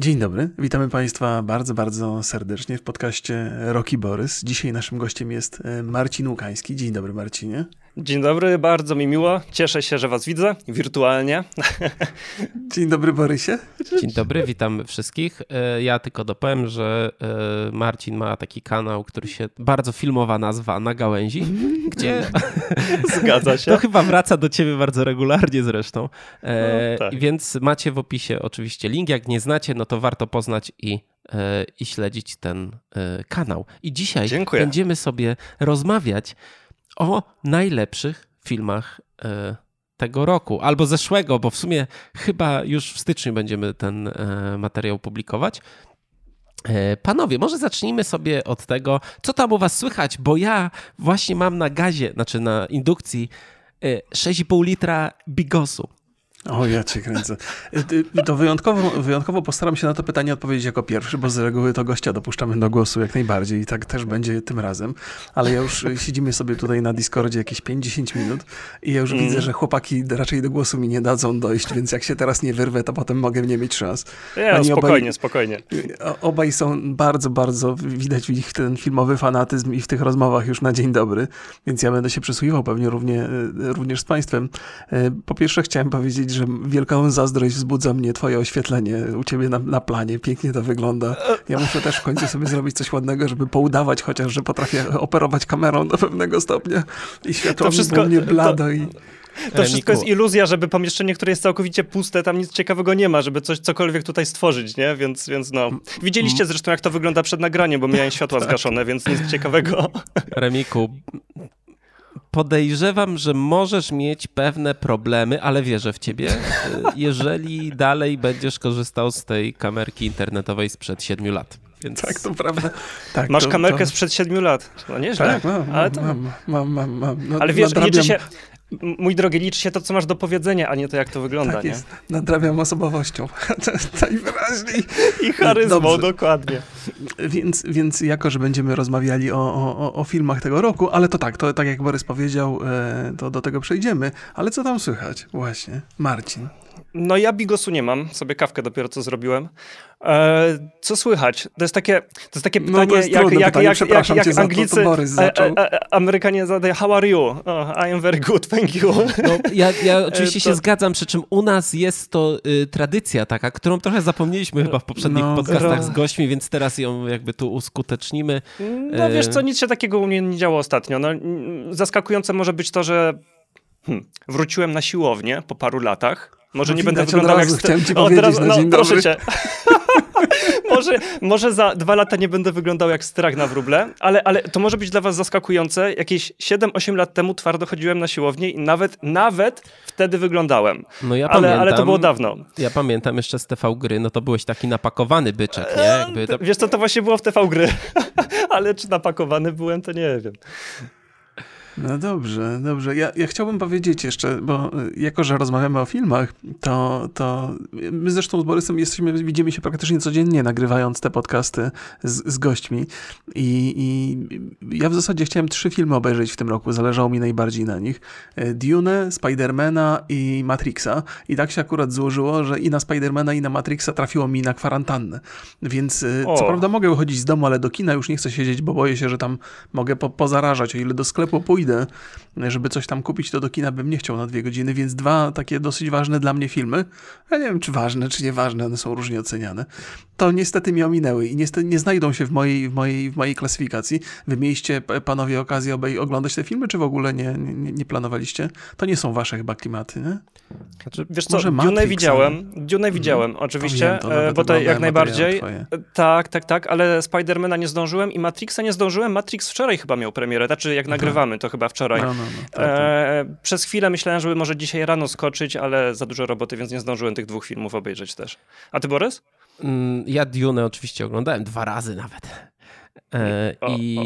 Dzień dobry, witamy Państwa bardzo, bardzo serdecznie w podcaście Roki Borys. Dzisiaj naszym gościem jest e, Marcin Łukański. Dzień dobry, Marcinie. Dzień dobry, bardzo mi miło. Cieszę się, że Was widzę wirtualnie. Dzień dobry, Borysie. Dzień dobry, witam wszystkich. E, ja tylko dopowiem, że e, Marcin ma taki kanał, który się bardzo filmowa nazwa na gałęzi, gdzie. Zgadza się. To chyba wraca do Ciebie bardzo regularnie zresztą. No, tak. Więc macie w opisie oczywiście link. Jak nie znacie, no to warto poznać i i śledzić ten kanał. I dzisiaj Dziękuję. będziemy sobie rozmawiać o najlepszych filmach e, tego roku albo zeszłego, bo w sumie chyba już w styczniu będziemy ten e, materiał publikować. E, panowie, może zacznijmy sobie od tego, co tam u was słychać, bo ja właśnie mam na gazie, znaczy na indukcji 6,5 litra bigosu. O, ja cię kręcę. Y, to wyjątkowo, wyjątkowo postaram się na to pytanie odpowiedzieć jako pierwszy, bo z reguły to gościa dopuszczamy do głosu jak najbardziej i tak też będzie tym razem. Ale ja już siedzimy sobie tutaj na Discordzie jakieś 50 minut i ja już mm. widzę, że chłopaki raczej do głosu mi nie dadzą dojść, więc jak się teraz nie wyrwę, to potem mogę nie mieć szans. Ja, spokojnie, obaj, spokojnie. Obaj są bardzo, bardzo, widać w nich ten filmowy fanatyzm i w tych rozmowach już na dzień dobry, więc ja będę się przysłuchiwał pewnie równie, również z państwem. Po pierwsze chciałem powiedzieć, że wielką zazdrość wzbudza mnie twoje oświetlenie u ciebie na, na planie. Pięknie to wygląda. Ja muszę też w końcu sobie zrobić coś ładnego, żeby poudawać chociaż, że potrafię operować kamerą do pewnego stopnia i światło wszystko, mnie blado to... i... To wszystko jest iluzja, żeby pomieszczenie, które jest całkowicie puste, tam nic ciekawego nie ma, żeby coś cokolwiek tutaj stworzyć, nie? Więc, więc no. Widzieliście zresztą, jak to wygląda przed nagraniem, bo miałem światła tak. zgaszone, więc nic ciekawego. Remiku, podejrzewam, że możesz mieć pewne problemy, ale wierzę w ciebie, jeżeli dalej będziesz korzystał z tej kamerki internetowej sprzed 7 lat. Więc... Tak, to prawda. Tak, Masz to, kamerkę to... sprzed 7 lat. No nieźle. Tak, mam, ale to... mam, mam, mam, mam. No, ale wiesz, liczy się, mój drogi, liczy się to, co masz do powiedzenia, a nie to, jak to wygląda. Tak nie? jest. Nadrabiam osobowością. Najwyraźniej. I charyzmą, Dobrze. dokładnie. Więc, więc jako, że będziemy rozmawiali o, o, o filmach tego roku, ale to tak, to tak jak Borys powiedział, e, to do tego przejdziemy. Ale co tam słychać? Właśnie. Marcin. No ja bigosu nie mam, sobie kawkę dopiero co zrobiłem. E, co słychać? To jest takie, to jest takie pytanie, no to jest jak, jak, pytanie. jak, jak, jak Anglicy, to, to Borys zaczął. E, e, Amerykanie zadają, how are you? Oh, I am very good, thank you. No, ja, ja oczywiście to... się zgadzam, przy czym u nas jest to y, tradycja taka, którą trochę zapomnieliśmy chyba w poprzednich no, podcastach z gośćmi, więc teraz ją jakby tu uskutecznimy. No wiesz co, nic się takiego u mnie nie działo ostatnio. No, zaskakujące może być to, że hmm, wróciłem na siłownię po paru latach może nie będę wyglądał jak... Chciałem ci powiedzieć teraz, no, proszę cię. może, może za dwa lata nie będę wyglądał jak strach na wróble, ale, ale to może być dla was zaskakujące. Jakieś 7-8 lat temu twardo chodziłem na siłownię i nawet, nawet wtedy wyglądałem. No ja ale, pamiętam, ale to było dawno. Ja pamiętam jeszcze z TV Gry, no to byłeś taki napakowany byczek, nie? Jakby to... Wiesz co, to właśnie było w TV Gry. ale czy napakowany byłem, to nie wiem. No dobrze, dobrze. Ja, ja chciałbym powiedzieć jeszcze, bo y, jako, że rozmawiamy o filmach, to, to my zresztą z Borysem jesteśmy, widzimy się praktycznie codziennie nagrywając te podcasty z, z gośćmi I, i ja w zasadzie chciałem trzy filmy obejrzeć w tym roku, zależało mi najbardziej na nich. Y, Dune, Spidermana i Matrixa i tak się akurat złożyło, że i na Spidermana i na Matrixa trafiło mi na kwarantannę, więc y, o. co prawda mogę wychodzić z domu, ale do kina już nie chcę siedzieć, bo boję się, że tam mogę po, pozarażać, o ile do sklepu pójdę, pójdę, żeby coś tam kupić, to do kina bym nie chciał na dwie godziny, więc dwa takie dosyć ważne dla mnie filmy, ja nie wiem czy ważne, czy nieważne, one są różnie oceniane, to niestety mi ominęły i niestety nie znajdą się w mojej, w mojej, w mojej klasyfikacji. Wy mieliście panowie okazję obej oglądać te filmy, czy w ogóle nie, nie, nie planowaliście? To nie są wasze chyba klimaty, nie? Znaczy, wiesz co, Może Dune widziałem, Dune widziałem mhm. oczywiście, to e, bo to jak najbardziej. Tak, tak, tak, ale Spidermana nie zdążyłem i Matrixa nie zdążyłem. Matrix wczoraj chyba miał premierę, znaczy jak nagrywamy, to chyba wczoraj. No, no, no, tak, tak. E, przez chwilę myślałem, żeby może dzisiaj rano skoczyć, ale za dużo roboty, więc nie zdążyłem tych dwóch filmów obejrzeć też. A ty, Borys? Mm, ja Dune oczywiście oglądałem dwa razy nawet. E, I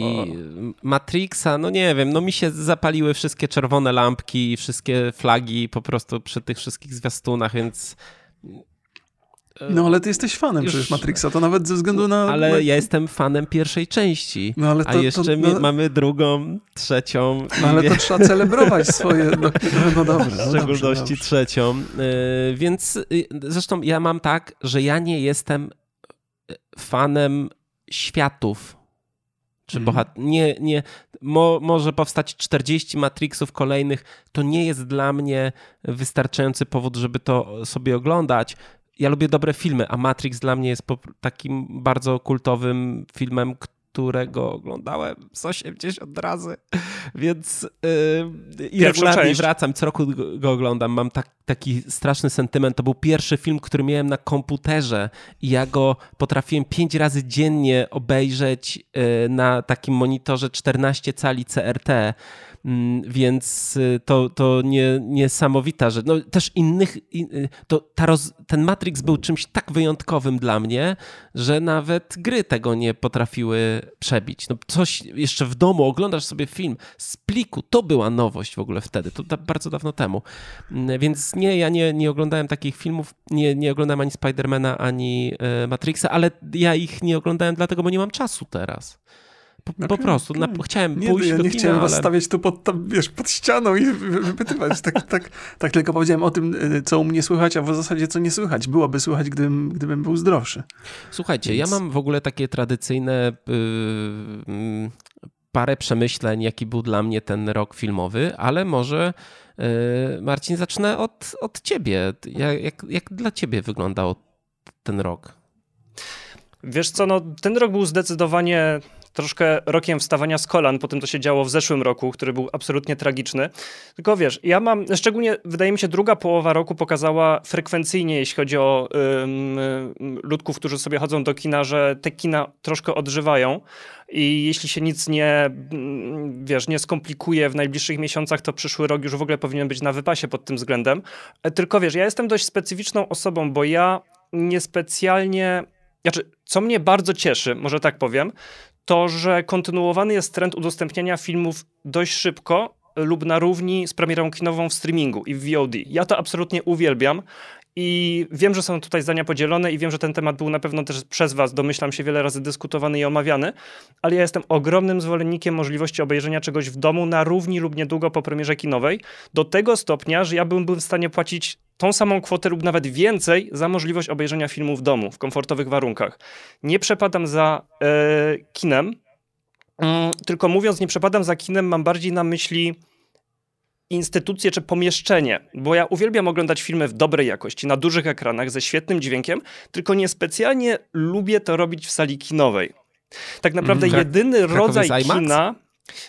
Matrixa, no nie wiem, no mi się zapaliły wszystkie czerwone lampki, wszystkie flagi po prostu przy tych wszystkich zwiastunach, więc no ale ty jesteś fanem Już... przecież Matrixa, to nawet ze względu na... Ale ja jestem fanem pierwszej części, no, ale to, a jeszcze to, no... mamy drugą, trzecią. No ale to trzeba celebrować swoje, no, no dobrze. W szczególności dobrze, trzecią, yy, więc yy, zresztą ja mam tak, że ja nie jestem fanem światów. Czy mhm. bohat... Nie, nie, mo, może powstać 40 Matrixów kolejnych. To nie jest dla mnie wystarczający powód, żeby to sobie oglądać. Ja lubię dobre filmy, a Matrix dla mnie jest takim bardzo kultowym filmem, którego oglądałem z 80 razy, więc yy, i regularnie wracam, co roku go oglądam. Mam tak, taki straszny sentyment. To był pierwszy film, który miałem na komputerze i ja go potrafiłem pięć razy dziennie obejrzeć yy, na takim monitorze 14 cali CRT. Mm, więc y, to, to nie, niesamowita rzecz. No, też innych, y, to ta roz, ten Matrix był czymś tak wyjątkowym dla mnie, że nawet gry tego nie potrafiły przebić. No, coś jeszcze w domu, oglądasz sobie film z pliku, to była nowość w ogóle wtedy, to da, bardzo dawno temu. Mm, więc nie, ja nie, nie oglądałem takich filmów, nie, nie oglądałem ani Spidermana, ani e, Matrixa, ale ja ich nie oglądałem dlatego, bo nie mam czasu teraz. Po, okay, po prostu. Okay. Na, chciałem nie, pójść ja do nie kina, chciałem ale... was stawiać tu pod, tam, wiesz, pod ścianą i wypytywać. tak, tak, tak tylko powiedziałem o tym, y, co u mnie słychać, a w zasadzie co nie słychać. Byłoby słychać, gdybym, gdybym był zdrowszy. Słuchajcie, Więc... ja mam w ogóle takie tradycyjne yy, parę przemyśleń, jaki był dla mnie ten rok filmowy, ale może yy, Marcin, zacznę od, od ciebie. Jak, jak, jak dla ciebie wyglądał ten rok? Wiesz co, no, ten rok był zdecydowanie troszkę rokiem wstawania z kolan po tym, co się działo w zeszłym roku, który był absolutnie tragiczny. Tylko wiesz, ja mam, szczególnie wydaje mi się, druga połowa roku pokazała frekwencyjnie, jeśli chodzi o ludków, którzy sobie chodzą do kina, że te kina troszkę odżywają. I jeśli się nic nie, wiesz, nie skomplikuje w najbliższych miesiącach, to przyszły rok już w ogóle powinien być na wypasie pod tym względem. E, tylko wiesz, ja jestem dość specyficzną osobą, bo ja niespecjalnie znaczy, co mnie bardzo cieszy, może tak powiem, to, że kontynuowany jest trend udostępniania filmów dość szybko lub na równi z premierą kinową w streamingu i w VOD. Ja to absolutnie uwielbiam i wiem, że są tutaj zdania podzielone i wiem, że ten temat był na pewno też przez was, domyślam się, wiele razy dyskutowany i omawiany, ale ja jestem ogromnym zwolennikiem możliwości obejrzenia czegoś w domu na równi lub niedługo po premierze kinowej, do tego stopnia, że ja bym był w stanie płacić tą samą kwotę lub nawet więcej za możliwość obejrzenia filmu w domu, w komfortowych warunkach. Nie przepadam za e, kinem, mm, tylko mówiąc nie przepadam za kinem, mam bardziej na myśli instytucję czy pomieszczenie, bo ja uwielbiam oglądać filmy w dobrej jakości, na dużych ekranach, ze świetnym dźwiękiem, tylko niespecjalnie lubię to robić w sali kinowej. Tak naprawdę mm, jedyny rodzaj kina,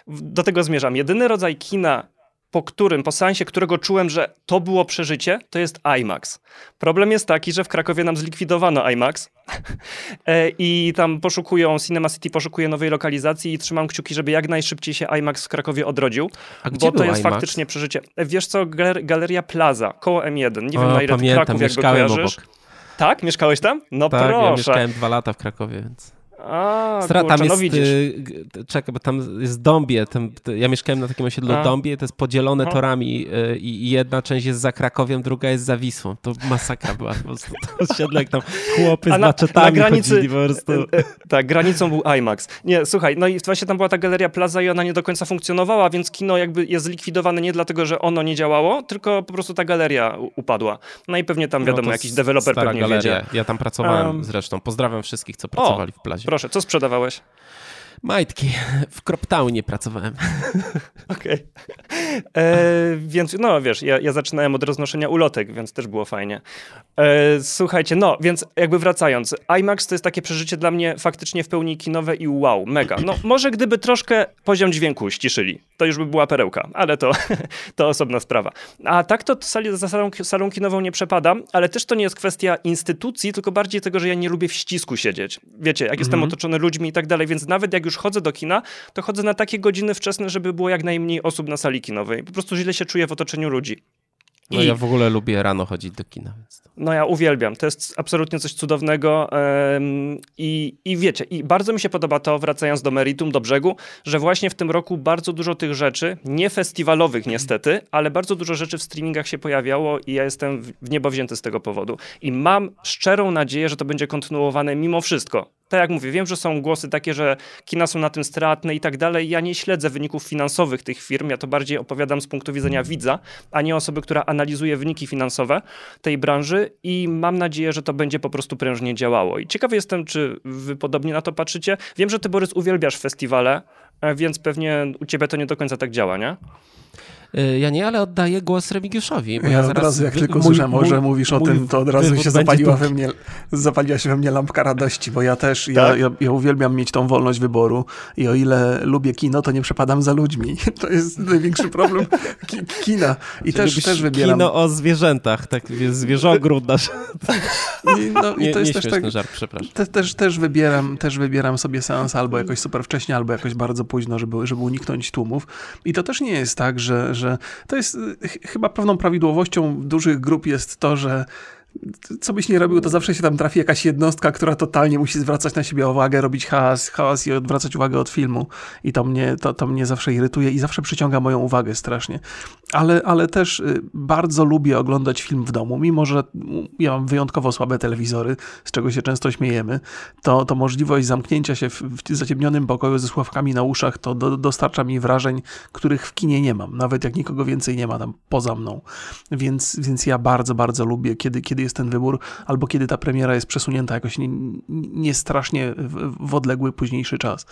do tego zmierzam, jedyny rodzaj kina, po którym, po seansie, którego czułem, że to było przeżycie, to jest IMAX. Problem jest taki, że w Krakowie nam zlikwidowano IMAX e, i tam poszukują, Cinema City poszukuje nowej lokalizacji i trzymam kciuki, żeby jak najszybciej się IMAX w Krakowie odrodził, bo to jest IMAX? faktycznie przeżycie. E, wiesz co, Galeria Plaza, koło M1, nie wiem o, na ile pamiętam, Kraków jakby kojarzysz. Obok. Tak? Mieszkałeś tam? No tak, proszę. ja mieszkałem dwa lata w Krakowie, więc... A, Stra, kurczę, tam jest, no czekaj, bo tam jest Dąbie, tam, ja mieszkałem na takim osiedlu A. Dąbie, to jest podzielone torami y, i jedna część jest za Krakowiem, druga jest za Wisłą. To masakra była po prostu. To osiedle, jak tam chłopy z na, na granicy, chodzili po prostu. E, e, tak, granicą był IMAX. Nie, słuchaj, no i właśnie tam była ta galeria Plaza i ona nie do końca funkcjonowała, więc kino jakby jest zlikwidowane nie dlatego, że ono nie działało, tylko po prostu ta galeria upadła. No i pewnie tam no wiadomo, no jakiś deweloper pewnie galeria. Ja tam pracowałem um, zresztą. Pozdrawiam wszystkich, co pracowali o, w Plazie. Proszę, co sprzedawałeś? Majtki. W Croptownie pracowałem. Okej. Okay. E, więc no wiesz, ja, ja, zaczynałem od roznoszenia ulotek, więc też było fajnie. E, słuchajcie, no więc jakby wracając. IMAX to jest takie przeżycie dla mnie faktycznie w pełni kinowe i wow, mega. No może gdyby troszkę poziom dźwięku ściszyli, to już by była perełka, ale to, to osobna sprawa. A tak to za salą, salą kinową nie przepadam, ale też to nie jest kwestia instytucji, tylko bardziej tego, że ja nie lubię w ścisku siedzieć. Wiecie, jak jestem mhm. otoczony ludźmi i tak dalej, więc nawet jak już chodzę do kina, to chodzę na takie godziny wczesne, żeby było jak najmniej osób na sali kinowej. Po prostu źle się czuję w otoczeniu ludzi. No I... ja w ogóle lubię rano chodzić do kina. Więc. No ja uwielbiam. To jest absolutnie coś cudownego i, i wiecie, i bardzo mi się podoba to, wracając do meritum, do brzegu, że właśnie w tym roku bardzo dużo tych rzeczy, nie festiwalowych niestety, ale bardzo dużo rzeczy w streamingach się pojawiało i ja jestem w niebo wzięty z tego powodu. I mam szczerą nadzieję, że to będzie kontynuowane mimo wszystko tak jak mówię, wiem, że są głosy takie, że kina są na tym stratne i tak dalej. Ja nie śledzę wyników finansowych tych firm, ja to bardziej opowiadam z punktu widzenia widza, a nie osoby, która analizuje wyniki finansowe tej branży i mam nadzieję, że to będzie po prostu prężnie działało. I ciekawy jestem, czy wy podobnie na to patrzycie. Wiem, że ty, Borys, uwielbiasz festiwale, e, więc pewnie u ciebie to nie do końca tak działa, nie? Y, ja nie, ale oddaję głos Remigiuszowi. ja, ja od razu, jak tylko słyszałem, że mówisz o tym, to od razu się zapaliła we mnie, zapaliła się we mnie lampka radości, bo ja też, tak? ja, ja, ja, uwielbiam mieć tą wolność wyboru i o ile lubię kino, to nie przepadam za ludźmi. To jest największy problem ki kina. I też, też wybieram... Kino o zwierzętach, tak zwierzogród nasz. I, no, i to jest też tak, żart, przepraszam. Te, też, też, wybieram, też wybieram sobie seans albo jakoś super wcześnie, albo jakoś bardzo późno, żeby, żeby uniknąć tłumów. I to też nie jest tak, że, że to jest y, chyba pewną prawidłowością dużych grup jest to, że co byś nie robił, to zawsze się tam trafi jakaś jednostka, która totalnie musi zwracać na siebie uwagę, robić hałas, hałas i odwracać uwagę od filmu. I to mnie, to, to mnie zawsze irytuje i zawsze przyciąga moją uwagę strasznie. Ale, ale też y, bardzo lubię oglądać film w domu, mimo że ja mam wyjątkowo słabe telewizory, z czego się często śmiejemy, to, to możliwość zamknięcia się w, w zaciemnionym pokoju ze sławkami na uszach, to do, dostarcza mi wrażeń, których w kinie nie mam, nawet jak nikogo więcej nie ma tam poza mną. Więc, więc ja bardzo, bardzo lubię, kiedy, kiedy jest ten wybór, albo kiedy ta premiera jest przesunięta jakoś nie, nie strasznie w, w odległy późniejszy czas.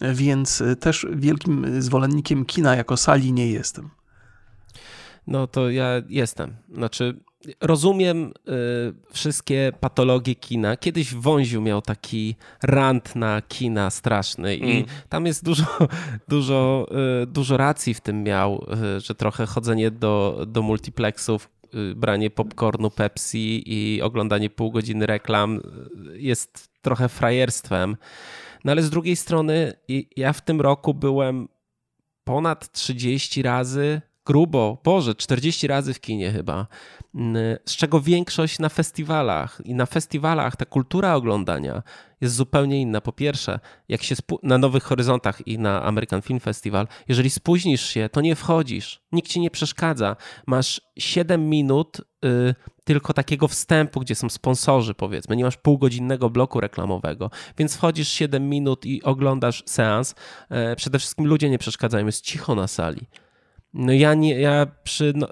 Więc też wielkim zwolennikiem kina jako sali nie jestem. No to ja jestem. Znaczy, rozumiem y, wszystkie patologie kina. Kiedyś Wąziu miał taki rant na kina straszny i mm. tam jest dużo, dużo, y, dużo racji w tym miał, y, że trochę chodzenie do, do multiplexów branie popcornu Pepsi i oglądanie pół godziny reklam y, jest trochę frajerstwem. No ale z drugiej strony ja w tym roku byłem ponad 30 razy grubo, Boże, 40 razy w kinie chyba, z czego większość na festiwalach. I na festiwalach ta kultura oglądania jest zupełnie inna. Po pierwsze, jak się na Nowych Horyzontach i na American Film Festival, jeżeli spóźnisz się, to nie wchodzisz. Nikt ci nie przeszkadza. Masz 7 minut y, tylko takiego wstępu, gdzie są sponsorzy, powiedzmy. Nie masz półgodzinnego bloku reklamowego, więc wchodzisz 7 minut i oglądasz seans. E, przede wszystkim ludzie nie przeszkadzają, jest cicho na sali. No ja nie, ja przy, no,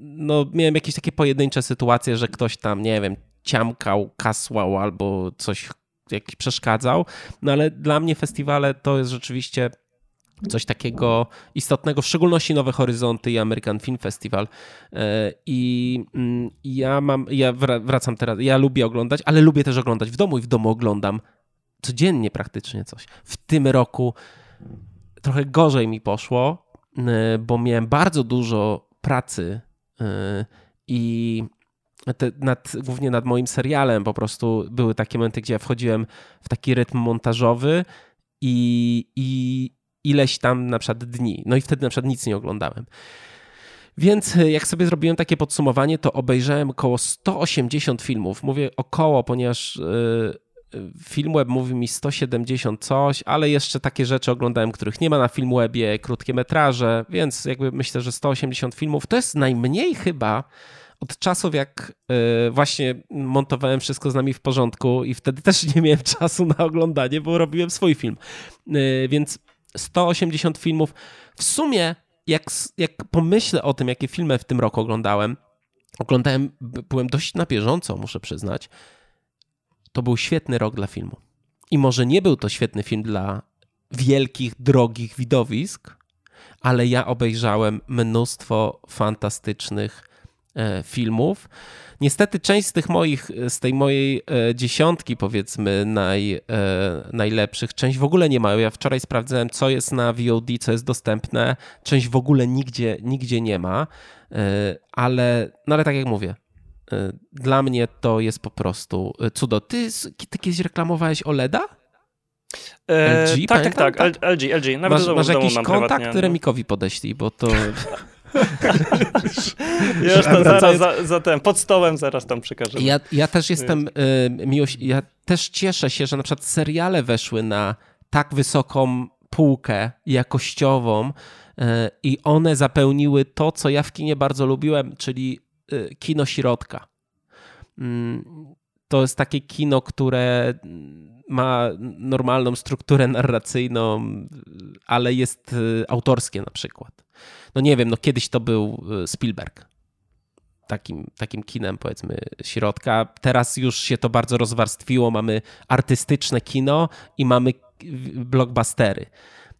no, miałem jakieś takie pojedyncze sytuacje, że ktoś tam, nie wiem, ciamkał, kasłał albo coś jakiś przeszkadzał, no ale dla mnie festiwale to jest rzeczywiście coś takiego istotnego, w szczególności Nowe Horyzonty i American Film Festival. E, I mm, ja mam, ja wracam teraz, ja lubię oglądać, ale lubię też oglądać w domu i w domu oglądam codziennie praktycznie coś. W tym roku trochę gorzej mi poszło, bo miałem bardzo dużo pracy e, i te, nad, głównie nad moim serialem po prostu były takie momenty, gdzie ja wchodziłem w taki rytm montażowy i, i ileś tam na przykład dni. No i wtedy na przykład nic nie oglądałem. Więc e, jak sobie zrobiłem takie podsumowanie, to obejrzałem około 180 filmów. Mówię około, ponieważ Filmweb mówi mi 170 coś, ale jeszcze takie rzeczy oglądałem, których nie ma na Filmwebie, krótkie metraże, więc jakby myślę, że 180 filmów to jest najmniej chyba od czasów, jak e, właśnie montowałem wszystko z nami w porządku i wtedy też nie miałem czasu na oglądanie, bo robiłem swój film. E, więc 180 filmów. W sumie, jak, jak pomyślę o tym, jakie filmy w tym roku oglądałem, oglądałem, byłem dość na bieżąco, muszę przyznać to był świetny rok dla filmu. I może nie był to świetny film dla wielkich, drogich widowisk, ale ja obejrzałem mnóstwo fantastycznych e, filmów. Niestety część z tych moich, z tej mojej e, dziesiątki powiedzmy naj, e, najlepszych, część w ogóle nie mają. Ja wczoraj sprawdzałem, co jest na VOD, co jest dostępne. Część w ogóle nigdzie, nigdzie nie ma, ale, no ale tak jak mówię, dla mnie to jest po prostu y, cudo. Ty, ty kiedyś reklamowałeś OLEDa? E, LG, tak, tak, tak, tak, LG, LG. Nawet masz, masz jakiś kontakt prywatnie. Remikowi podeślij, bo to... Już to zaraz za, za ten, pod stołem zaraz tam przekażę. Ja, ja też jestem, y, miłość, ja też cieszę się, że na przykład seriale weszły na tak wysoką półkę jakościową y, i one zapełniły to, co ja w kinie bardzo lubiłem, czyli Y, kino środka. Mm, to jest takie kino, które ma normalną strukturę narracyjną, ale jest autorskie na przykład. No nie wiem, no kiedyś to był Spielberg takim, takim kinem, powiedzmy, środka. Teraz już się to bardzo rozwarstwiło. Mamy artystyczne kino i mamy blockbustery.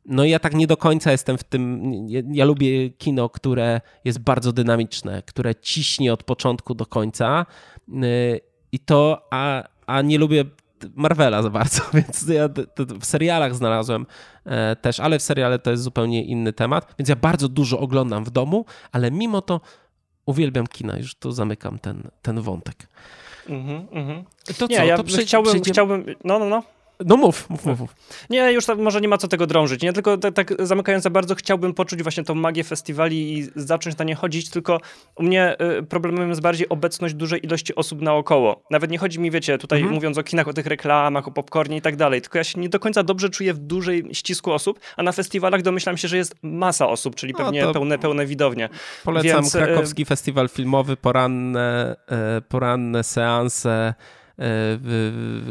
No i ja tak nie do końca jestem w tym. Ja, ja, lubię kino, które jest bardzo dynamiczne, które ciśnie od początku do końca. Y, I to, a, a nie lubię Marvela za bardzo, więc ja w serialach znalazłem e, też, ale w seriale to jest zupełnie inny temat. Więc ja bardzo dużo oglądam w domu, ale mimo to uwielbiam kina, już tu zamykam ten, ten wątek. Mm -hmm, To nie, co? Ja to chciałbym, chciałbym, no, no, no. No mów, mów, mów. Nie, już tam może nie ma co tego drążyć. Nie tylko tak, tak zamykając za bardzo, chciałbym poczuć właśnie tą magię festiwali i zacząć na nie chodzić, tylko u mnie y, problemem jest bardziej obecność dużej ilości osób naokoło. Nawet nie chodzi mi, wiecie, tutaj mhm. mówiąc o kinach, o tych reklamach, o popcornie i tak dalej, tylko ja się nie do końca dobrze czuję w dużej ścisku osób, a na festiwalach domyślam się, że jest masa osób, czyli pewnie pełne, pełne widownie. Polecam Więc, y, Krakowski Festiwal Filmowy, poranne, y, poranne seanse,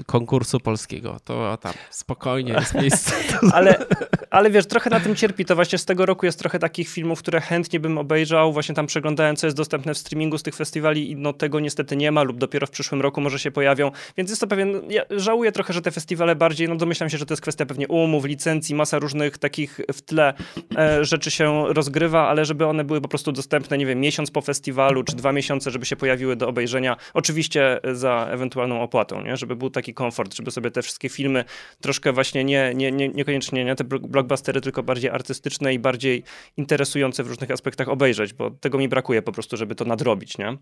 konkursu polskiego. To tam spokojnie jest miejsce. ale, ale wiesz, trochę na tym cierpi. To właśnie z tego roku jest trochę takich filmów, które chętnie bym obejrzał. Właśnie tam przeglądałem, co jest dostępne w streamingu z tych festiwali i no tego niestety nie ma lub dopiero w przyszłym roku może się pojawią. Więc jest to pewien... Ja żałuję trochę, że te festiwale bardziej, no domyślam się, że to jest kwestia pewnie umów, licencji, masa różnych takich w tle e, rzeczy się rozgrywa, ale żeby one były po prostu dostępne, nie wiem, miesiąc po festiwalu czy dwa miesiące, żeby się pojawiły do obejrzenia. Oczywiście za ewentualną opłatą, nie? żeby był taki komfort, żeby sobie te wszystkie filmy troszkę właśnie nie, nie, nie, niekoniecznie nie te blockbustery, tylko bardziej artystyczne i bardziej interesujące w różnych aspektach obejrzeć, bo tego mi brakuje po prostu, żeby to nadrobić, nie?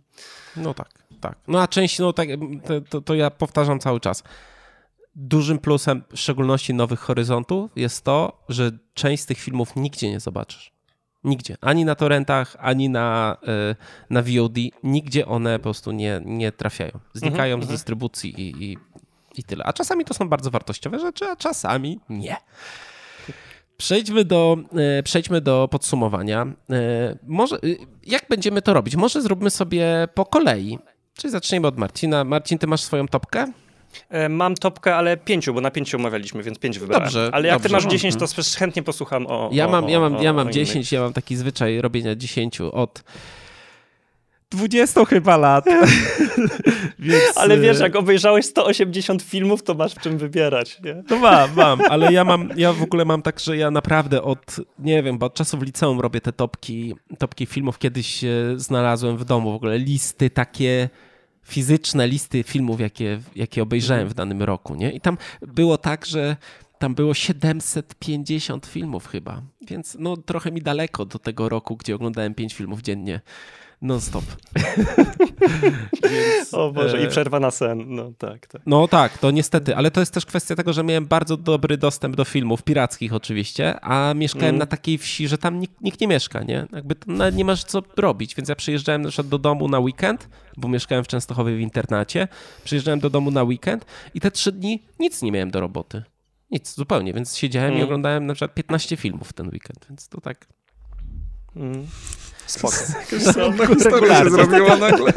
No tak, tak. No a część, no tak, to, to ja powtarzam cały czas. Dużym plusem, w szczególności Nowych Horyzontów, jest to, że część z tych filmów nigdzie nie zobaczysz. Nigdzie. Ani na torrentach, ani na, e, na VOD. Nigdzie one po prostu nie, nie trafiają. Znikają z mhm. dystrybucji i, i, i tyle. A czasami to są bardzo wartościowe rzeczy, a czasami nie. Przejdźmy do, e, przejdźmy do podsumowania. E, może, jak będziemy to robić? Może zróbmy sobie po kolei. Czyli zaczniemy od Marcina. Marcin, ty masz swoją topkę? E, mam topkę, ale pięciu, bo na pięciu omawialiśmy, więc pięć wybrałem. Dobrze, ale jak dobrze. ty masz dziesięć, to chętnie posłucham o. Ja mam, o, ja mam, ja mam dziesięć, ja mam taki zwyczaj robienia dziesięciu od. 20 chyba lat. Więc... Ale wiesz, jak obejrzałeś 180 filmów, to masz w czym wybierać, nie? No mam, mam, ale ja mam, ja w ogóle mam tak, że ja naprawdę od, nie wiem, bo od czasów liceum robię te topki, topki filmów. Kiedyś znalazłem w domu w ogóle listy takie fizyczne listy filmów, jakie, jakie obejrzałem w danym roku, nie? I tam było tak, że tam było 750 filmów chyba, więc no trochę mi daleko do tego roku, gdzie oglądałem 5 filmów dziennie non-stop. Więc, o Boże, e... i przerwa na sen, no tak, tak. No tak, to niestety, ale to jest też kwestia tego, że miałem bardzo dobry dostęp do filmów, pirackich oczywiście, a mieszkałem mm. na takiej wsi, że tam nikt, nikt nie mieszka, nie? Jakby nie masz co robić, więc ja przyjeżdżałem na przykład do domu na weekend, bo mieszkałem w Częstochowie w internacie, przyjeżdżałem do domu na weekend i te trzy dni nic nie miałem do roboty. Nic, zupełnie, więc siedziałem mm. i oglądałem na przykład 15 filmów w ten weekend, więc to tak... Mm. Spoko. Historia się zrobiła nagle.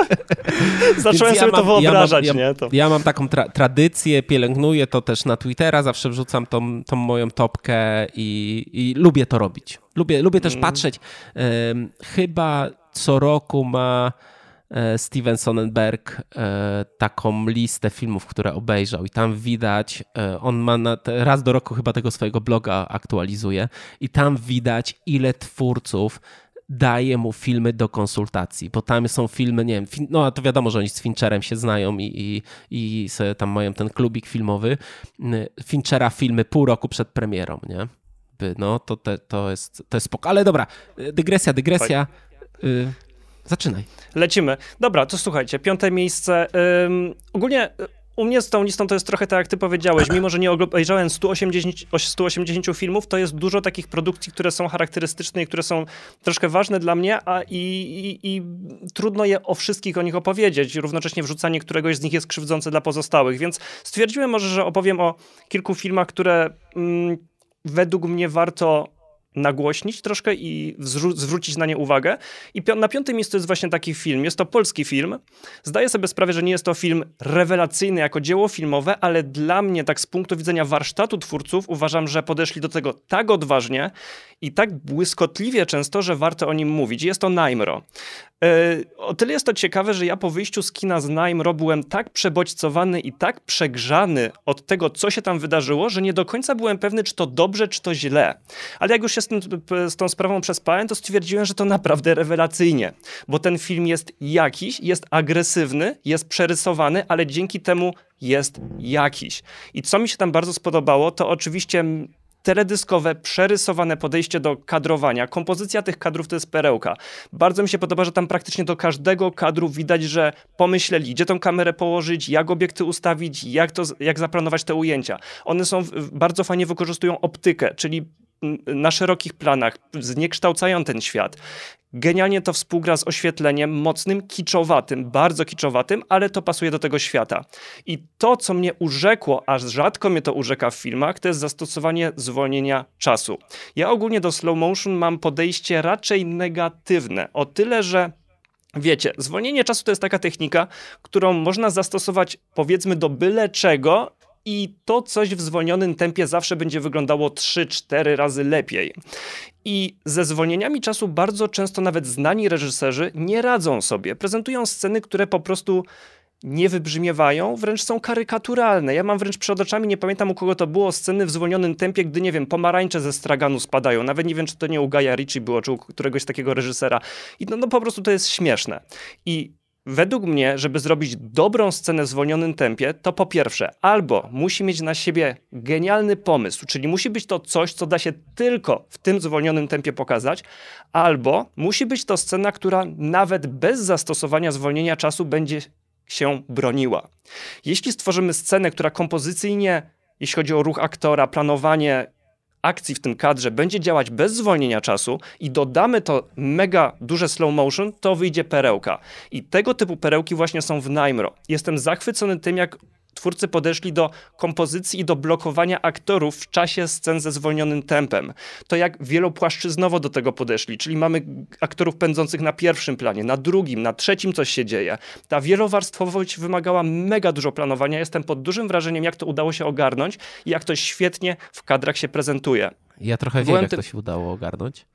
Zacząłem ja sobie mam, to wyobrażać, ja mam, nie? To. Ja mam taką tra tradycję, pielęgnuję to też na Twittera, zawsze wrzucam tą, tą moją topkę i, i lubię to robić. Lubię, lubię też mm. patrzeć. Um, chyba co roku ma e, Steven Sonnenberg e, taką listę filmów, które obejrzał i tam widać, e, on ma te, raz do roku chyba tego swojego bloga aktualizuje i tam widać ile twórców daje mu filmy do konsultacji, bo tam są filmy, nie wiem, no a to wiadomo, że oni z Fincherem się znają i, i, i sobie tam mają ten klubik filmowy. Finchera filmy pół roku przed premierą, nie? No to, te, to, jest, to jest spoko. Ale dobra, dygresja, dygresja. Y, zaczynaj. Lecimy. Dobra, to słuchajcie, piąte miejsce. Ogólnie u mnie z tą listą to jest trochę tak, jak ty powiedziałeś. Mimo, że nie obejrzałem 180, 180 filmów, to jest dużo takich produkcji, które są charakterystyczne i które są troszkę ważne dla mnie, a i, i, i trudno je o wszystkich o nich opowiedzieć. Równocześnie wrzucanie któregoś z nich jest krzywdzące dla pozostałych. Więc stwierdziłem może, że opowiem o kilku filmach, które mm, według mnie warto nagłośnić troszkę i zwrócić na nie uwagę. I na piątym miejscu jest właśnie taki film. Jest to polski film. Zdaję sobie sprawę, że nie jest to film rewelacyjny jako dzieło filmowe, ale dla mnie, tak z punktu widzenia warsztatu twórców, uważam, że podeszli do tego tak odważnie i tak błyskotliwie często, że warto o nim mówić. Jest to Najmro. E, o tyle jest to ciekawe, że ja po wyjściu z kina z Najmro byłem tak przebodźcowany i tak przegrzany od tego, co się tam wydarzyło, że nie do końca byłem pewny, czy to dobrze, czy to źle. Ale jak już się z, tym, z tą sprawą przespałem, to stwierdziłem, że to naprawdę rewelacyjnie, bo ten film jest jakiś, jest agresywny, jest przerysowany, ale dzięki temu jest jakiś. I co mi się tam bardzo spodobało, to oczywiście teledyskowe, przerysowane podejście do kadrowania. Kompozycja tych kadrów to jest perełka. Bardzo mi się podoba, że tam praktycznie do każdego kadru widać, że pomyśleli, gdzie tą kamerę położyć, jak obiekty ustawić, jak, to, jak zaplanować te ujęcia. One są bardzo fajnie wykorzystują optykę, czyli na szerokich planach, zniekształcają ten świat. Genialnie to współgra z oświetleniem mocnym, kiczowatym, bardzo kiczowatym, ale to pasuje do tego świata. I to, co mnie urzekło, aż rzadko mnie to urzeka w filmach, to jest zastosowanie zwolnienia czasu. Ja ogólnie do slow motion mam podejście raczej negatywne, o tyle, że Wiecie, zwolnienie czasu to jest taka technika, którą można zastosować powiedzmy do byle czego i to coś w zwolnionym tempie zawsze będzie wyglądało 3-4 razy lepiej. I ze zwolnieniami czasu bardzo często nawet znani reżyserzy nie radzą sobie. Prezentują sceny, które po prostu nie wybrzmiewają, wręcz są karykaturalne. Ja mam wręcz przed oczami, nie pamiętam u kogo to było, sceny w zwolnionym tempie, gdy, nie wiem, pomarańcze ze straganu spadają. Nawet nie wiem, czy to nie u Gaja Ritchie było, czy u któregoś takiego reżysera. I no, no po prostu to jest śmieszne. I Według mnie, żeby zrobić dobrą scenę w zwolnionym tempie, to po pierwsze, albo musi mieć na siebie genialny pomysł, czyli musi być to coś, co da się tylko w tym zwolnionym tempie pokazać, albo musi być to scena, która nawet bez zastosowania zwolnienia czasu będzie się broniła. Jeśli stworzymy scenę, która kompozycyjnie, jeśli chodzi o ruch aktora, planowanie akcji w tym kadrze będzie działać bez zwolnienia czasu i dodamy to mega duże slow motion, to wyjdzie perełka. I tego typu perełki właśnie są w Najmro. Jestem zachwycony tym, jak twórcy podeszli do kompozycji i do blokowania aktorów w czasie scen ze zwolnionym tempem. To jak wielopłaszczyznowo do tego podeszli, czyli mamy aktorów pędzących na pierwszym planie, na drugim, na trzecim coś się dzieje. Ta wielowarstwowość wymagała mega dużo planowania. Jestem pod dużym wrażeniem, jak to udało się ogarnąć i jak to świetnie w kadrach się prezentuje. Ja trochę wiem, jak to się udało ogarnąć.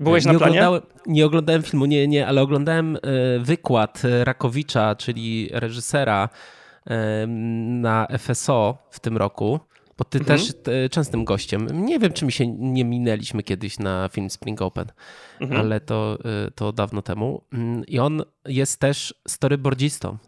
Byłeś nie na planie? Oglądałem, nie oglądałem filmu, nie, nie, ale oglądałem e, wykład Rakowicza, czyli reżysera na FSO w tym roku, bo ty mhm. też częstym gościem. Nie wiem, czy mi się nie minęliśmy kiedyś na film Spring Open, mhm. ale to, y, to dawno temu. Mm, I on jest też storyboardzistą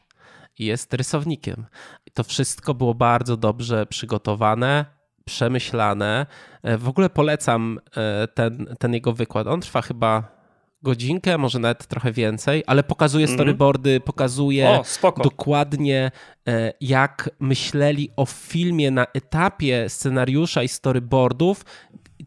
i jest rysownikiem. To wszystko było bardzo dobrze przygotowane, przemyślane. E, w ogóle polecam e, ten, ten jego wykład. On trwa chyba godzinkę, może nawet trochę więcej, ale pokazuje mhm. storyboardy, pokazuje o, dokładnie e, jak myśleli o filmie na etapie scenariusza i storyboardów,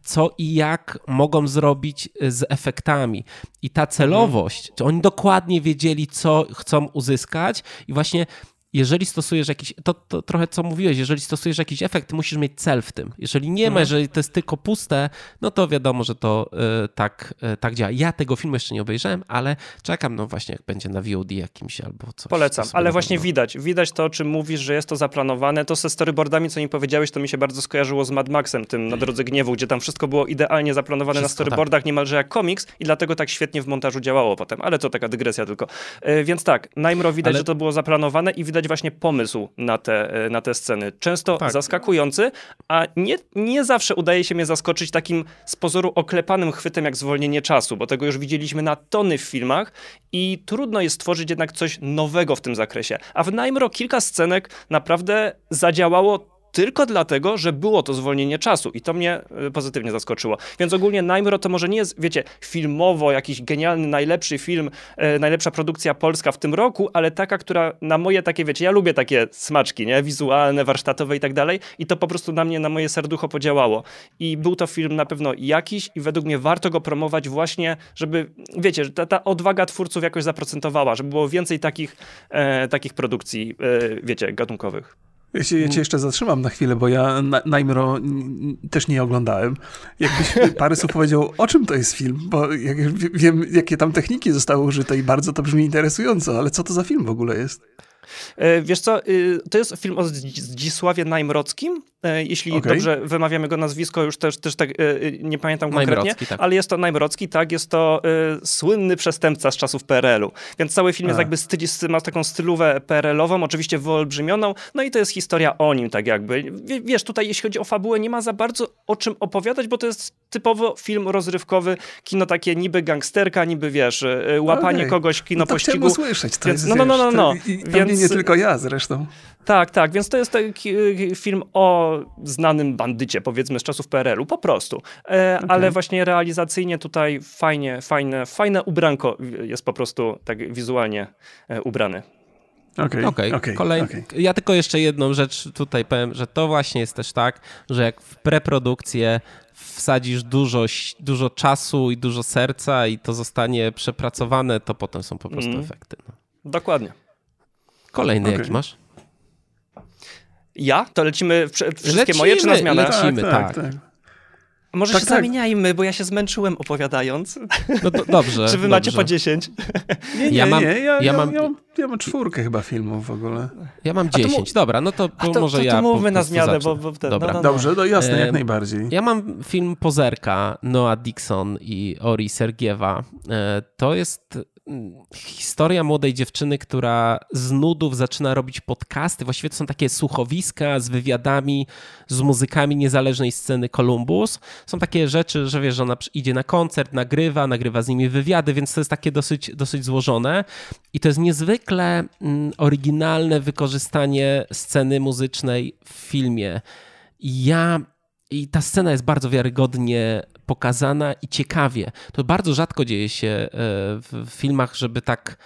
co i jak mogą zrobić z efektami. I ta celowość, mhm. oni dokładnie wiedzieli, co chcą uzyskać, i właśnie jeżeli stosujesz jakiś, to, to, trochę co mówiłeś, jeżeli stosujesz jakiś efekt, musisz mieć cel w tym. Jeżeli nie ma, mhm. jeżeli to jest tylko puste, no to wiadomo, że to y, tak, y, tak działa. Ja tego filmu jeszcze nie obejrzałem, ale czekam, no właśnie, jak będzie na VOD jakimś albo coś. Polecam, ale właśnie widać, widać to, o czym mówisz, że jest to zaplanowane. To ze storyboardami, co mi powiedziałeś, to mi się bardzo skojarzyło z Mad Maxem, tym na Drodze Gniewu, gdzie tam wszystko było idealnie zaplanowane wszystko, na storyboardach, tak. niemalże jak komiks i dlatego tak świetnie w montażu działało potem, ale to taka dygresja tylko. Y, więc tak, Najmro widać, ale... że to było zaplanowane i widać widać właśnie pomysł na te, na te sceny. Często tak. zaskakujący, a nie, nie zawsze udaje się mnie zaskoczyć takim z pozoru oklepanym chwytem jak zwolnienie czasu, bo tego już widzieliśmy na tony w filmach i trudno jest stworzyć jednak coś nowego w tym zakresie. A w Najmro kilka scenek naprawdę zadziałało tylko dlatego, że było to zwolnienie czasu i to mnie e, pozytywnie zaskoczyło. Więc ogólnie Najmro to może nie jest, wiecie, filmowo jakiś genialny, najlepszy film, e, najlepsza produkcja polska w tym roku, ale taka, która na moje takie, wiecie, ja lubię takie smaczki, nie? Wizualne, warsztatowe i tak dalej i to po prostu na mnie, na moje serducho podziałało. I był to film na pewno jakiś i według mnie warto go promować właśnie, żeby, wiecie, ta, ta odwaga twórców jakoś zaprocentowała, żeby było więcej takich, e, takich produkcji, e, wiecie, gatunkowych. Ja cię, ja cię jeszcze zatrzymam na chwilę, bo ja Najmro też nie oglądałem. Jakbyś parę słów powiedział, o czym to jest film, bo jak wiem, jakie tam techniki zostały użyte i bardzo to brzmi interesująco, ale co to za film w ogóle jest? E, wiesz co, y, to jest film o Zdzisławie Najmrockim, e, jeśli okay. dobrze wymawiamy go nazwisko, już też, też tak e, nie pamiętam konkretnie, tak. ale jest to Najmrocki, tak, jest to y, słynny przestępca z czasów PRL-u, więc cały film A. jest jakby styli, ma taką stylówę PRL-ową, oczywiście wyolbrzymioną, no i to jest historia o nim, tak jakby. Wiesz, tutaj jeśli chodzi o fabułę, nie ma za bardzo o czym opowiadać, bo to jest typowo film rozrywkowy, kino takie niby gangsterka, niby wiesz, łapanie okay. kogoś, kino no to pościgu. słyszeć, to więc, jest, no, no, no, no, no. Więc, nie tylko ja zresztą. Tak, tak, więc to jest taki y, film o znanym bandycie, powiedzmy, z czasów PRL-u, po prostu. E, okay. Ale właśnie realizacyjnie tutaj fajnie, fajne, fajne ubranko jest po prostu tak wizualnie e, ubrany. Okej, okay, okay, okay, Kolej... okay, Ja tylko jeszcze jedną rzecz tutaj powiem, że to właśnie jest też tak, że jak w preprodukcję wsadzisz dużo, dużo czasu i dużo serca i to zostanie przepracowane, to potem są po prostu mm. efekty. No. Dokładnie. Kolejny okay. jaki masz? Ja? To lecimy wszystkie lecimy, moje, czy na zmianę? Lecimy, tak. tak. tak. Może tak, się tak. zamieniajmy, bo ja się zmęczyłem opowiadając. No to dobrze. Czy wy dobrze. macie po 10? Nie, nie, ja mam, nie. Ja, ja, ja, mam, ja, mam, ja mam czwórkę chyba filmów w ogóle. Ja mam 10. Dobra, no to, to, to może to, ja. To mówmy na zmianę, bo, bo wtedy. Dobra. No, no, no. Dobrze, no jasne, jak najbardziej. Ja mam film Pozerka Noah Dixon i Ori Sergiewa. E, to jest historia młodej dziewczyny, która z nudów zaczyna robić podcasty. Właściwie to są takie słuchowiska z wywiadami, z muzykami niezależnej sceny Columbus. Są takie rzeczy, że wiesz, że ona idzie na koncert, nagrywa, nagrywa z nimi wywiady, więc to jest takie dosyć, dosyć złożone. I to jest niezwykle mm, oryginalne wykorzystanie sceny muzycznej w filmie. Ja i ta scena jest bardzo wiarygodnie pokazana i ciekawie. To bardzo rzadko dzieje się e, w filmach, żeby tak,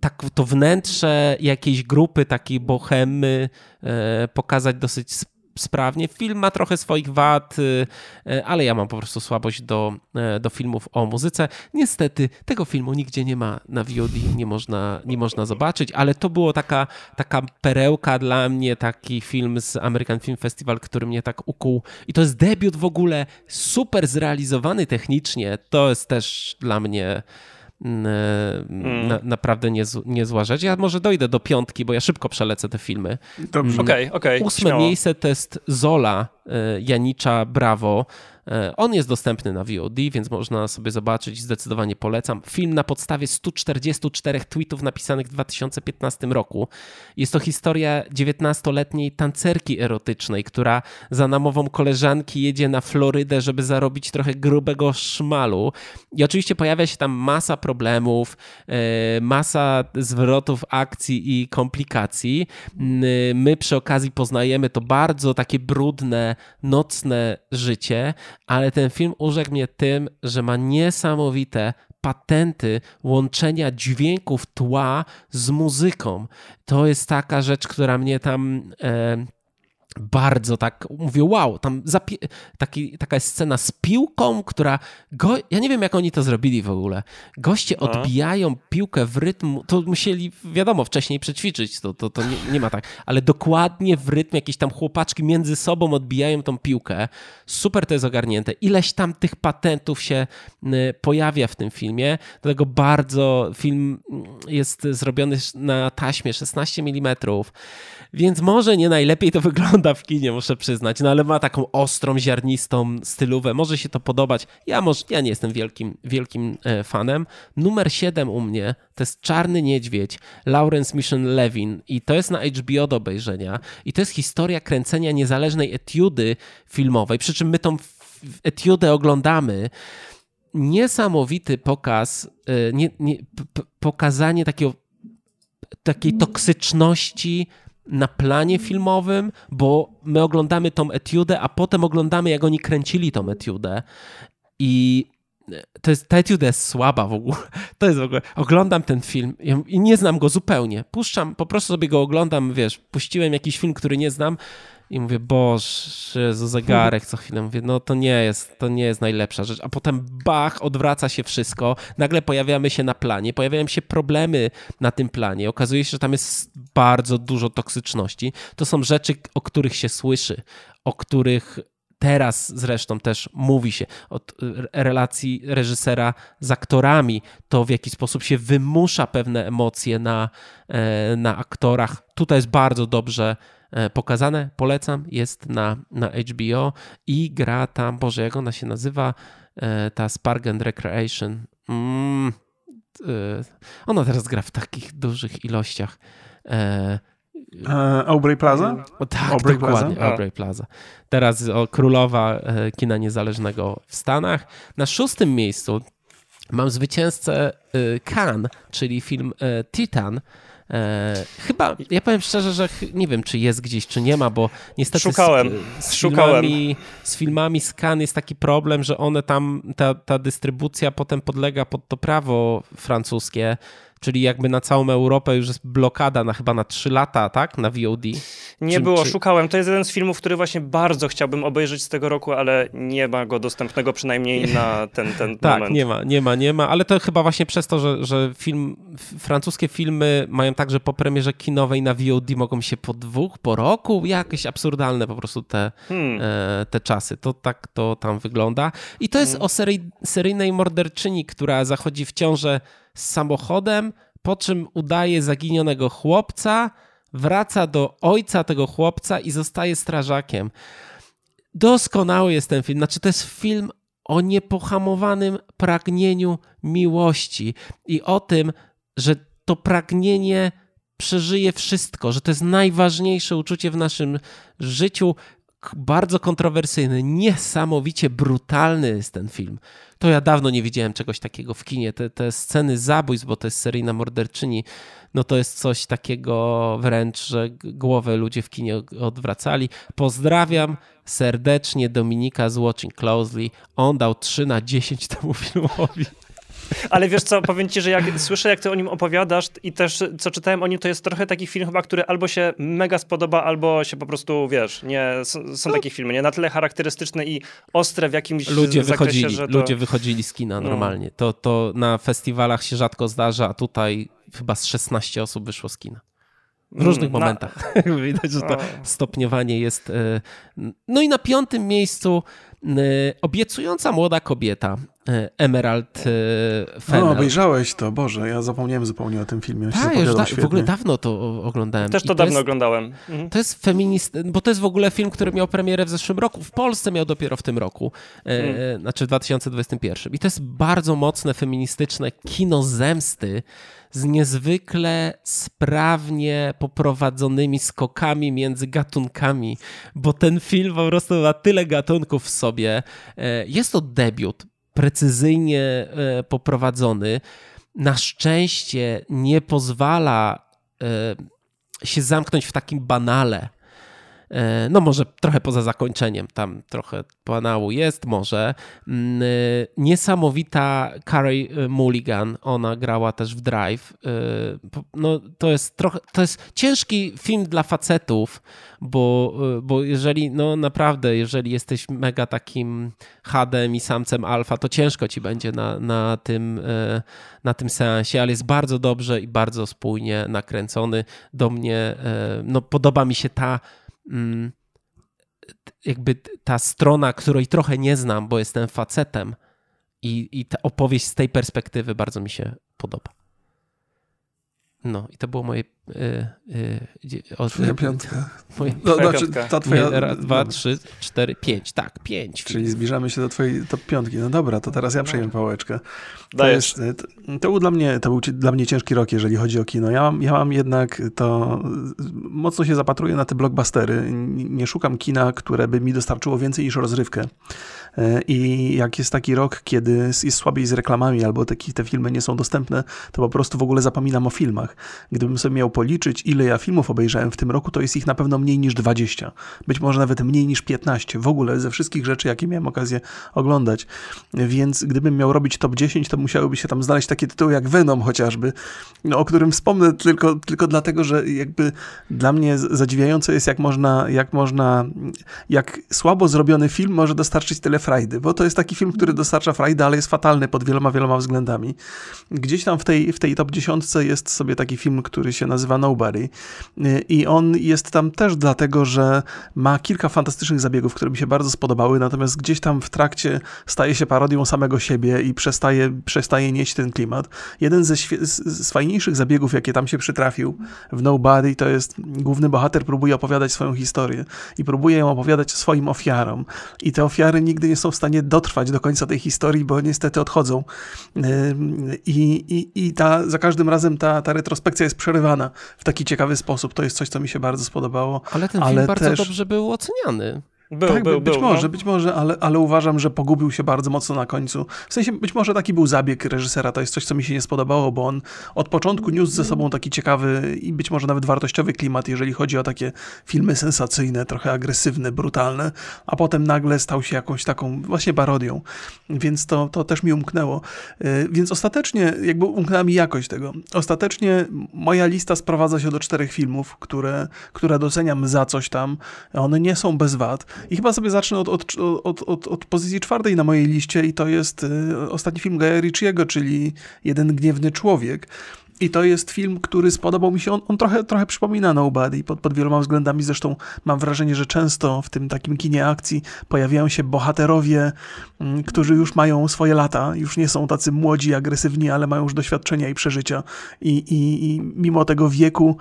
tak to wnętrze jakiejś grupy, takiej bohemy e, pokazać dosyć sprawnie. Film ma trochę swoich wad, y, y, ale ja mam po prostu słabość do, y, do filmów o muzyce. Niestety tego filmu nigdzie nie ma na VOD, nie można, nie można zobaczyć, ale to było taka, taka perełka dla mnie, taki film z American Film Festival, który mnie tak ukuł. I to jest debiut w ogóle super zrealizowany technicznie. To jest też dla mnie. Na, naprawdę niez, niezła rzecz. Ja może dojdę do piątki, bo ja szybko przelecę te filmy. Dobrze. Okej, okay, okej. Okay, Ósme śmiało. miejsce to jest Zola e, Janicza Brawo. E, on jest dostępny na VOD, więc można sobie zobaczyć, zdecydowanie polecam. Film na podstawie 144 tweetów napisanych w 2015 roku. Jest to historia 19-letniej tancerki erotycznej, która za namową koleżanki jedzie na Florydę, żeby zarobić trochę grubego szmalu. I oczywiście pojawia się tam masa problemów, e, masa zwrotów akcji i komplikacji. My przy okazji poznajemy to bardzo takie brudne, nocne życie, ale ten film urzekł mnie tym, że ma niesamowite patenty łączenia dźwięków tła z muzyką. To jest taka rzecz, która mnie tam. E, bardzo tak, mówię, wow, tam taki, taka jest scena z piłką, która, go, ja nie wiem jak oni to zrobili w ogóle, goście no. odbijają piłkę w rytm, to musieli, wiadomo, wcześniej przećwiczyć, to, to, to nie, nie, ma tak, ale dokładnie w rytm jakieś tam chłopaczki między sobą odbijają tą piłkę, super to jest ogarnięte, ileś tam tych patentów się pojawia w tym filmie, dlatego bardzo film jest zrobiony na taśmie 16 mm, więc może nie najlepiej to wygląda w kinie, muszę przyznać, no ale ma taką ostrą, ziarnistą stylówę, może się to podobać. Ja, może, ja nie jestem wielkim, wielkim e, fanem. Numer 7 u mnie to jest Czarny Niedźwiedź, Lawrence Mission Levin i to jest na HBO do obejrzenia i to jest historia kręcenia niezależnej etiudy filmowej, przy czym my tą etiudę oglądamy niesamowity pokaz, e, nie, nie, pokazanie takiego, takiej toksyczności na planie filmowym, bo my oglądamy tą etiudę, a potem oglądamy, jak oni kręcili tą etiudę. I to jest, ta etiuda jest słaba w ogóle. To jest w ogóle, oglądam ten film i nie znam go zupełnie. Puszczam, po prostu sobie go oglądam, wiesz, puściłem jakiś film, który nie znam i mówię, boże, Jezu, zegarek co chwilę. Mówię, no to nie jest, to nie jest najlepsza rzecz. A potem bach, odwraca się wszystko. Nagle pojawiamy się na planie, pojawiają się problemy na tym planie. Okazuje się, że tam jest bardzo dużo toksyczności. To są rzeczy, o których się słyszy, o których teraz zresztą też mówi się o relacji reżysera z aktorami, to w jaki sposób się wymusza pewne emocje na, e, na aktorach. Tutaj jest bardzo dobrze e, pokazane, polecam, jest na, na HBO i gra tam, Boże, jak ona się nazywa, e, ta Spark and Recreation. Mm, ona teraz gra w takich dużych ilościach. E, Aubrey Plaza? O, tak, Aubrey dokładnie, Plaza? Aubrey Plaza. Teraz o, królowa e, kina niezależnego w Stanach. Na szóstym miejscu mam zwycięzcę e, Cannes, czyli film e, Titan. E, chyba, ja powiem szczerze, że nie wiem, czy jest gdzieś, czy nie ma, bo niestety Szukałem. Z, z, Filmami, z filmami z Cannes jest taki problem, że one tam, ta, ta dystrybucja potem podlega pod to prawo francuskie czyli jakby na całą Europę już jest blokada na chyba na 3 lata, tak? Na VOD. Nie czy, było, czy... szukałem. To jest jeden z filmów, który właśnie bardzo chciałbym obejrzeć z tego roku, ale nie ma go dostępnego przynajmniej na ten, ten tak, moment. Tak, nie ma, nie ma, nie ma, ale to chyba właśnie przez to, że, że film, francuskie filmy mają także po premierze kinowej na VOD mogą się po dwóch, po roku, jakieś absurdalne po prostu te, hmm. e, te czasy. To tak to tam wygląda. I to jest hmm. o serii, seryjnej morderczyni, która zachodzi w ciążę z samochodem, po czym udaje zaginionego chłopca, wraca do ojca tego chłopca i zostaje strażakiem. Doskonały jest ten film. Znaczy, to jest film o niepohamowanym pragnieniu miłości i o tym, że to pragnienie przeżyje wszystko, że to jest najważniejsze uczucie w naszym życiu. Bardzo kontrowersyjny, niesamowicie brutalny jest ten film to ja dawno nie widziałem czegoś takiego w kinie. Te, te sceny zabójstw, bo to jest seryjna morderczyni, no to jest coś takiego wręcz, że głowę ludzie w kinie odwracali. Pozdrawiam serdecznie Dominika z Watching Closely. On dał 3 na 10 temu filmowi. Ale wiesz co, powiem ci, że jak słyszę, jak ty o nim opowiadasz i też co czytałem o nim, to jest trochę taki film chyba, który albo się mega spodoba, albo się po prostu, wiesz, nie, są, są no. takie filmy, nie, na tyle charakterystyczne i ostre w jakimś ludzie zakresie, wychodzili, to... Ludzie wychodzili z kina no. normalnie. No. To, to na festiwalach się rzadko zdarza, a tutaj chyba z 16 osób wyszło z kina. W różnych mm, momentach. Widać, że to stopniowanie jest. E, no i na piątym miejscu obiecująca młoda kobieta, E, Emerald e, Fennel. No, obejrzałeś to, Boże, ja zapomniałem zupełnie o tym filmie. Tak, już da, w ogóle dawno to oglądałem. Też to, to dawno jest, oglądałem. Mhm. To jest feminist, bo to jest w ogóle film, który miał premierę w zeszłym roku. W Polsce miał dopiero w tym roku, e, mhm. znaczy w 2021. I to jest bardzo mocne feministyczne kino zemsty z niezwykle sprawnie poprowadzonymi skokami między gatunkami, bo ten film po prostu ma tyle gatunków w sobie. Jest to debiut precyzyjnie e, poprowadzony. Na szczęście nie pozwala e, się zamknąć w takim banale. E, no może trochę poza zakończeniem, tam trochę banału jest, może. Mm, niesamowita Carrie Mulligan, ona grała też w Drive. No to jest trochę, to jest ciężki film dla facetów, bo, bo jeżeli, no naprawdę, jeżeli jesteś mega takim hadem i samcem alfa, to ciężko ci będzie na, na, tym, e, na tym seansie, ale jest bardzo dobrze i bardzo spójnie nakręcony. Do mnie, e, no podoba mi się ta jakby ta strona, której trochę nie znam, bo jestem facetem i, i ta opowieść z tej perspektywy bardzo mi się podoba. No i to było moje. Yy, yy, od, twoja piątka. No, twoja znaczy, piątka. Ta twoja, nie, raz, dwa, trzy, cztery, pięć. Tak, pięć. Czyli zbliżamy się do twojej top piątki. No dobra, to teraz ja przejmę pałeczkę. To, jest, y, to, to, był dla mnie, to był dla mnie ciężki rok, jeżeli chodzi o kino. Ja mam, ja mam jednak to. Mocno się zapatruję na te blockbustery. Nie szukam kina, które by mi dostarczyło więcej niż rozrywkę. I jak jest taki rok, kiedy jest słabiej z reklamami albo taki, te filmy nie są dostępne, to po prostu w ogóle zapominam o filmach. Gdybym sobie miał policzyć, ile ja filmów obejrzałem w tym roku, to jest ich na pewno mniej niż 20. Być może nawet mniej niż 15. W ogóle ze wszystkich rzeczy, jakie miałem okazję oglądać. Więc gdybym miał robić top 10, to musiałyby się tam znaleźć takie tytuły jak Venom chociażby, no, o którym wspomnę tylko, tylko dlatego, że jakby dla mnie zadziwiające jest, jak można, jak można, jak słabo zrobiony film może dostarczyć tyle frajdy, bo to jest taki film, który dostarcza frajdy, ale jest fatalny pod wieloma, wieloma względami. Gdzieś tam w tej, w tej top 10 jest sobie taki film, który się nazywa Nobody i on jest tam też dlatego, że ma kilka fantastycznych zabiegów, które mi się bardzo spodobały, natomiast gdzieś tam w trakcie staje się parodią samego siebie i przestaje, przestaje nieść ten klimat. Jeden ze, z fajniejszych zabiegów, jakie tam się przytrafił w Nobody, to jest główny bohater próbuje opowiadać swoją historię i próbuje ją opowiadać swoim ofiarom. I te ofiary nigdy nie są w stanie dotrwać do końca tej historii, bo niestety odchodzą. I, i, i ta, za każdym razem ta, ta retrospekcja jest przerywana w taki ciekawy sposób. To jest coś, co mi się bardzo spodobało. Ale ten film ale bardzo też... dobrze był oceniany. Był, tak, był, być był, może, no. być może, ale, ale uważam, że pogubił się bardzo mocno na końcu. W sensie, być może taki był zabieg reżysera, to jest coś, co mi się nie spodobało, bo on od początku niósł ze sobą taki ciekawy i być może nawet wartościowy klimat, jeżeli chodzi o takie filmy sensacyjne, trochę agresywne, brutalne, a potem nagle stał się jakąś taką właśnie parodią, więc to, to też mi umknęło. Y, więc ostatecznie, jakby umknęła mi jakość tego. Ostatecznie moja lista sprowadza się do czterech filmów, które, które doceniam za coś tam. One nie są bez wad. I chyba sobie zacznę od, od, od, od, od pozycji czwartej na mojej liście i to jest y, ostatni film Gaia Ricciego, czyli Jeden Gniewny Człowiek. I to jest film, który spodobał mi się. On, on trochę, trochę przypomina Nobody pod, pod wieloma względami. Zresztą mam wrażenie, że często w tym takim kinie akcji pojawiają się bohaterowie, mm, którzy już mają swoje lata, już nie są tacy młodzi, agresywni, ale mają już doświadczenia i przeżycia. I, i, i mimo tego wieku.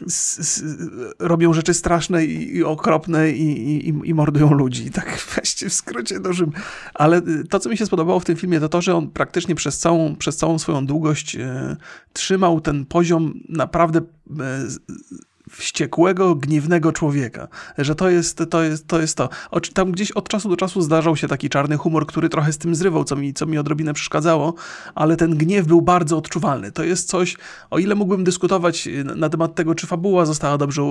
Yy, robią rzeczy straszne i, i okropne i, i, i, mordują ludzi. Tak weźcie w skrócie dużym. Ale y, to, co mi się spodobało w tym filmie, to to, że on praktycznie przez całą, przez całą swoją długość e, trzymał ten poziom naprawdę e, wściekłego, gniewnego człowieka. Że to jest to. Jest, to, jest to. Tam gdzieś od czasu do czasu zdarzał się taki czarny humor, który trochę z tym zrywał, co mi, co mi odrobinę przeszkadzało, ale ten gniew był bardzo odczuwalny. To jest coś, o ile mógłbym dyskutować na temat tego, czy fabuła została dobrze,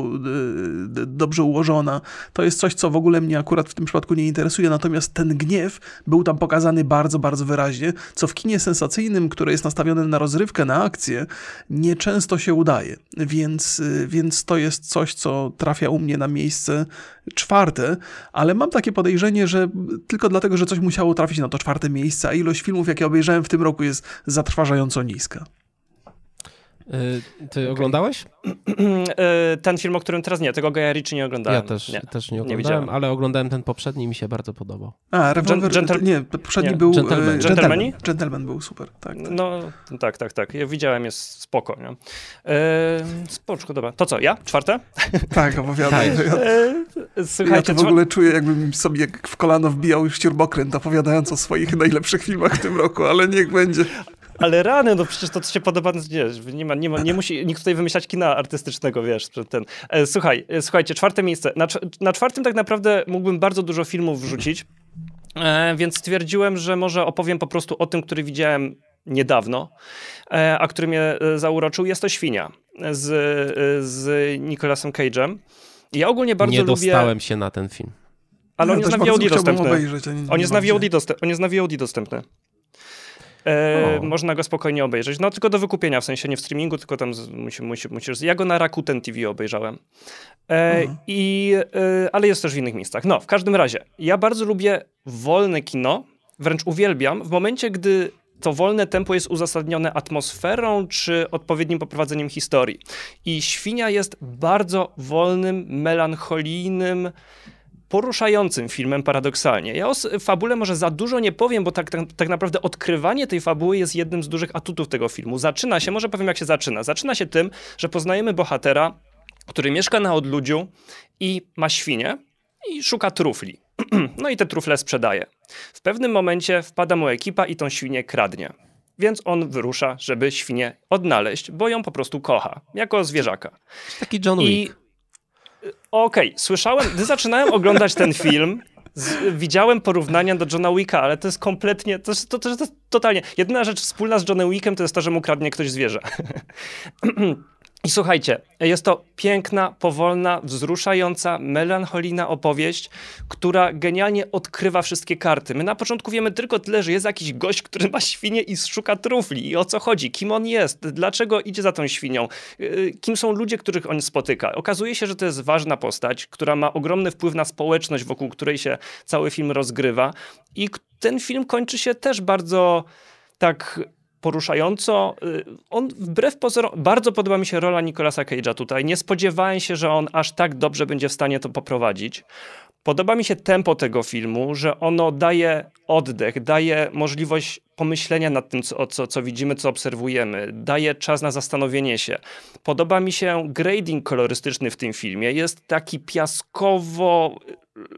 dobrze ułożona, to jest coś, co w ogóle mnie akurat w tym przypadku nie interesuje, natomiast ten gniew był tam pokazany bardzo, bardzo wyraźnie, co w kinie sensacyjnym, które jest nastawione na rozrywkę, na akcję, nieczęsto się udaje. Więc, więc to jest coś, co trafia u mnie na miejsce czwarte, ale mam takie podejrzenie, że tylko dlatego, że coś musiało trafić na to czwarte miejsce, a ilość filmów, jakie obejrzałem w tym roku jest zatrważająco niska. Y, ty okay. oglądałeś? Y, ten film, o którym teraz nie, tego Gaia Ritchie nie oglądałem. Ja też nie, też nie oglądałem, nie ale oglądałem ten poprzedni i mi się bardzo podobał. A, Revolver, Gentle... nie, poprzedni nie. był... Gentleman. Gentleman. Gentleman był super, tak, tak. No, tak, tak, tak. Ja widziałem, jest spoko, nie? E, spoczko, dobra. To co, ja? Czwarte? Tak, opowiadaj. Tak. Ja, słuchajcie, ja to w ogóle czuję, jakbym sobie w kolano wbijał już śrubokręt, opowiadając o swoich najlepszych filmach w tym roku, ale niech będzie. Ale rany, no przecież to, co się podoba, no wiesz, nie ma, nie ma, nie musi nikt tutaj wymyślać kina artystycznego, wiesz, ten. E, słuchaj, e, słuchajcie, czwarte miejsce. Na, na czwartym tak naprawdę mógłbym bardzo dużo filmów wrzucić, e, więc stwierdziłem, że może opowiem po prostu o tym, który widziałem niedawno, e, a który mnie zauroczył. Jest to Świnia z, z Nicolasem Cage'em. Ja ogólnie bardzo nie lubię... Nie dostałem się na ten film. Ale on, jest na VOD dostępny. Obejrzeć, on, jest na VOD dostępny. on jest na VOD dostępny. E, można go spokojnie obejrzeć. No tylko do wykupienia, w sensie nie w streamingu, tylko tam musi, musi, musisz... Ja go na Rakuten TV obejrzałem. E, mhm. i, e, ale jest też w innych miejscach. No, w każdym razie, ja bardzo lubię wolne kino, wręcz uwielbiam, w momencie, gdy to wolne tempo jest uzasadnione atmosferą czy odpowiednim poprowadzeniem historii. I Świnia jest bardzo wolnym, melancholijnym, poruszającym filmem paradoksalnie. Ja o fabule może za dużo nie powiem, bo tak, tak, tak, naprawdę odkrywanie tej fabuły jest jednym z dużych atutów tego filmu. Zaczyna się, może powiem jak się zaczyna. Zaczyna się tym, że poznajemy bohatera, który mieszka na odludziu i ma świnie i szuka trufli. no i te trufle sprzedaje. W pewnym momencie wpada mu ekipa i tą świnię kradnie. Więc on wyrusza, żeby świnię odnaleźć, bo ją po prostu kocha, jako zwierzaka. Taki John Wick. I Okej, okay, słyszałem, gdy zaczynałem oglądać ten film, Z, widziałem porównania do Johna Wicka, ale to jest kompletnie, to, to, to, to, totalnie. Jedyna rzecz wspólna z Johnem Wickiem to jest to, że mu kradnie ktoś zwierzę. I słuchajcie, jest to piękna, powolna, wzruszająca, melancholijna opowieść, która genialnie odkrywa wszystkie karty. My na początku wiemy tylko tyle, że jest jakiś gość, który ma świnię i szuka trufli. I o co chodzi? Kim on jest? Dlaczego idzie za tą świnią? Y, kim są ludzie, których on spotyka? Okazuje się, że to jest ważna postać, która ma ogromny wpływ na społeczność, wokół której się cały film rozgrywa. I ten film kończy się też bardzo tak poruszająco. Y, on wbrew pozorom, bardzo podoba mi się rola Nicolasa Cage'a tutaj. Nie spodziewałem się, że on aż tak dobrze będzie w stanie to poprowadzić. Podoba mi się tempo tego filmu, że ono daje oddech, daje możliwość pomyślenia nad tym, co, co, co widzimy, co obserwujemy, daje czas na zastanowienie się. Podoba mi się grading kolorystyczny w tym filmie. Jest taki piaskowo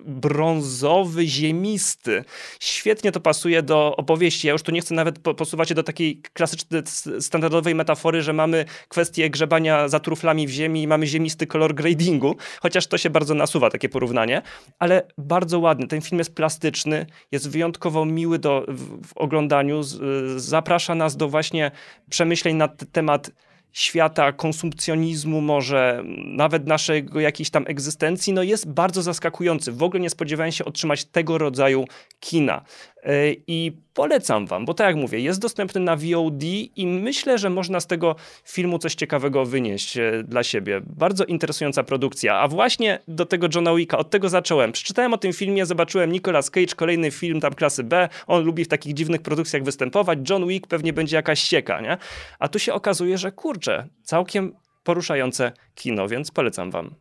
brązowy, ziemisty. Świetnie to pasuje do opowieści. Ja już tu nie chcę nawet posuwać się do takiej klasycznej, standardowej metafory, że mamy kwestię grzebania za truflami w ziemi i mamy ziemisty kolor gradingu, chociaż to się bardzo nasuwa, takie porównanie, ale bardzo ładny. Ten film jest plastyczny, jest wyjątkowo miły do, w, w oglądaniu, z, zaprasza nas do właśnie przemyśleń na temat świata konsumpcjonizmu, może nawet naszego jakiejś tam egzystencji, no jest bardzo zaskakujący. W ogóle nie spodziewałem się otrzymać tego rodzaju kina. E, I polecam wam, bo tak jak mówię, jest dostępny na VOD i myślę, że można z tego filmu coś ciekawego wynieść e, dla siebie. Bardzo interesująca produkcja. A właśnie do tego Johna Wicka, od tego zacząłem. Przeczytałem o tym filmie, zobaczyłem Nicolas Cage, kolejny film tam klasy B. On lubi w takich dziwnych produkcjach występować. John Wick pewnie będzie jakaś sieka, nie? A tu się okazuje, że kurczę, całkiem poruszające kino, więc polecam wam.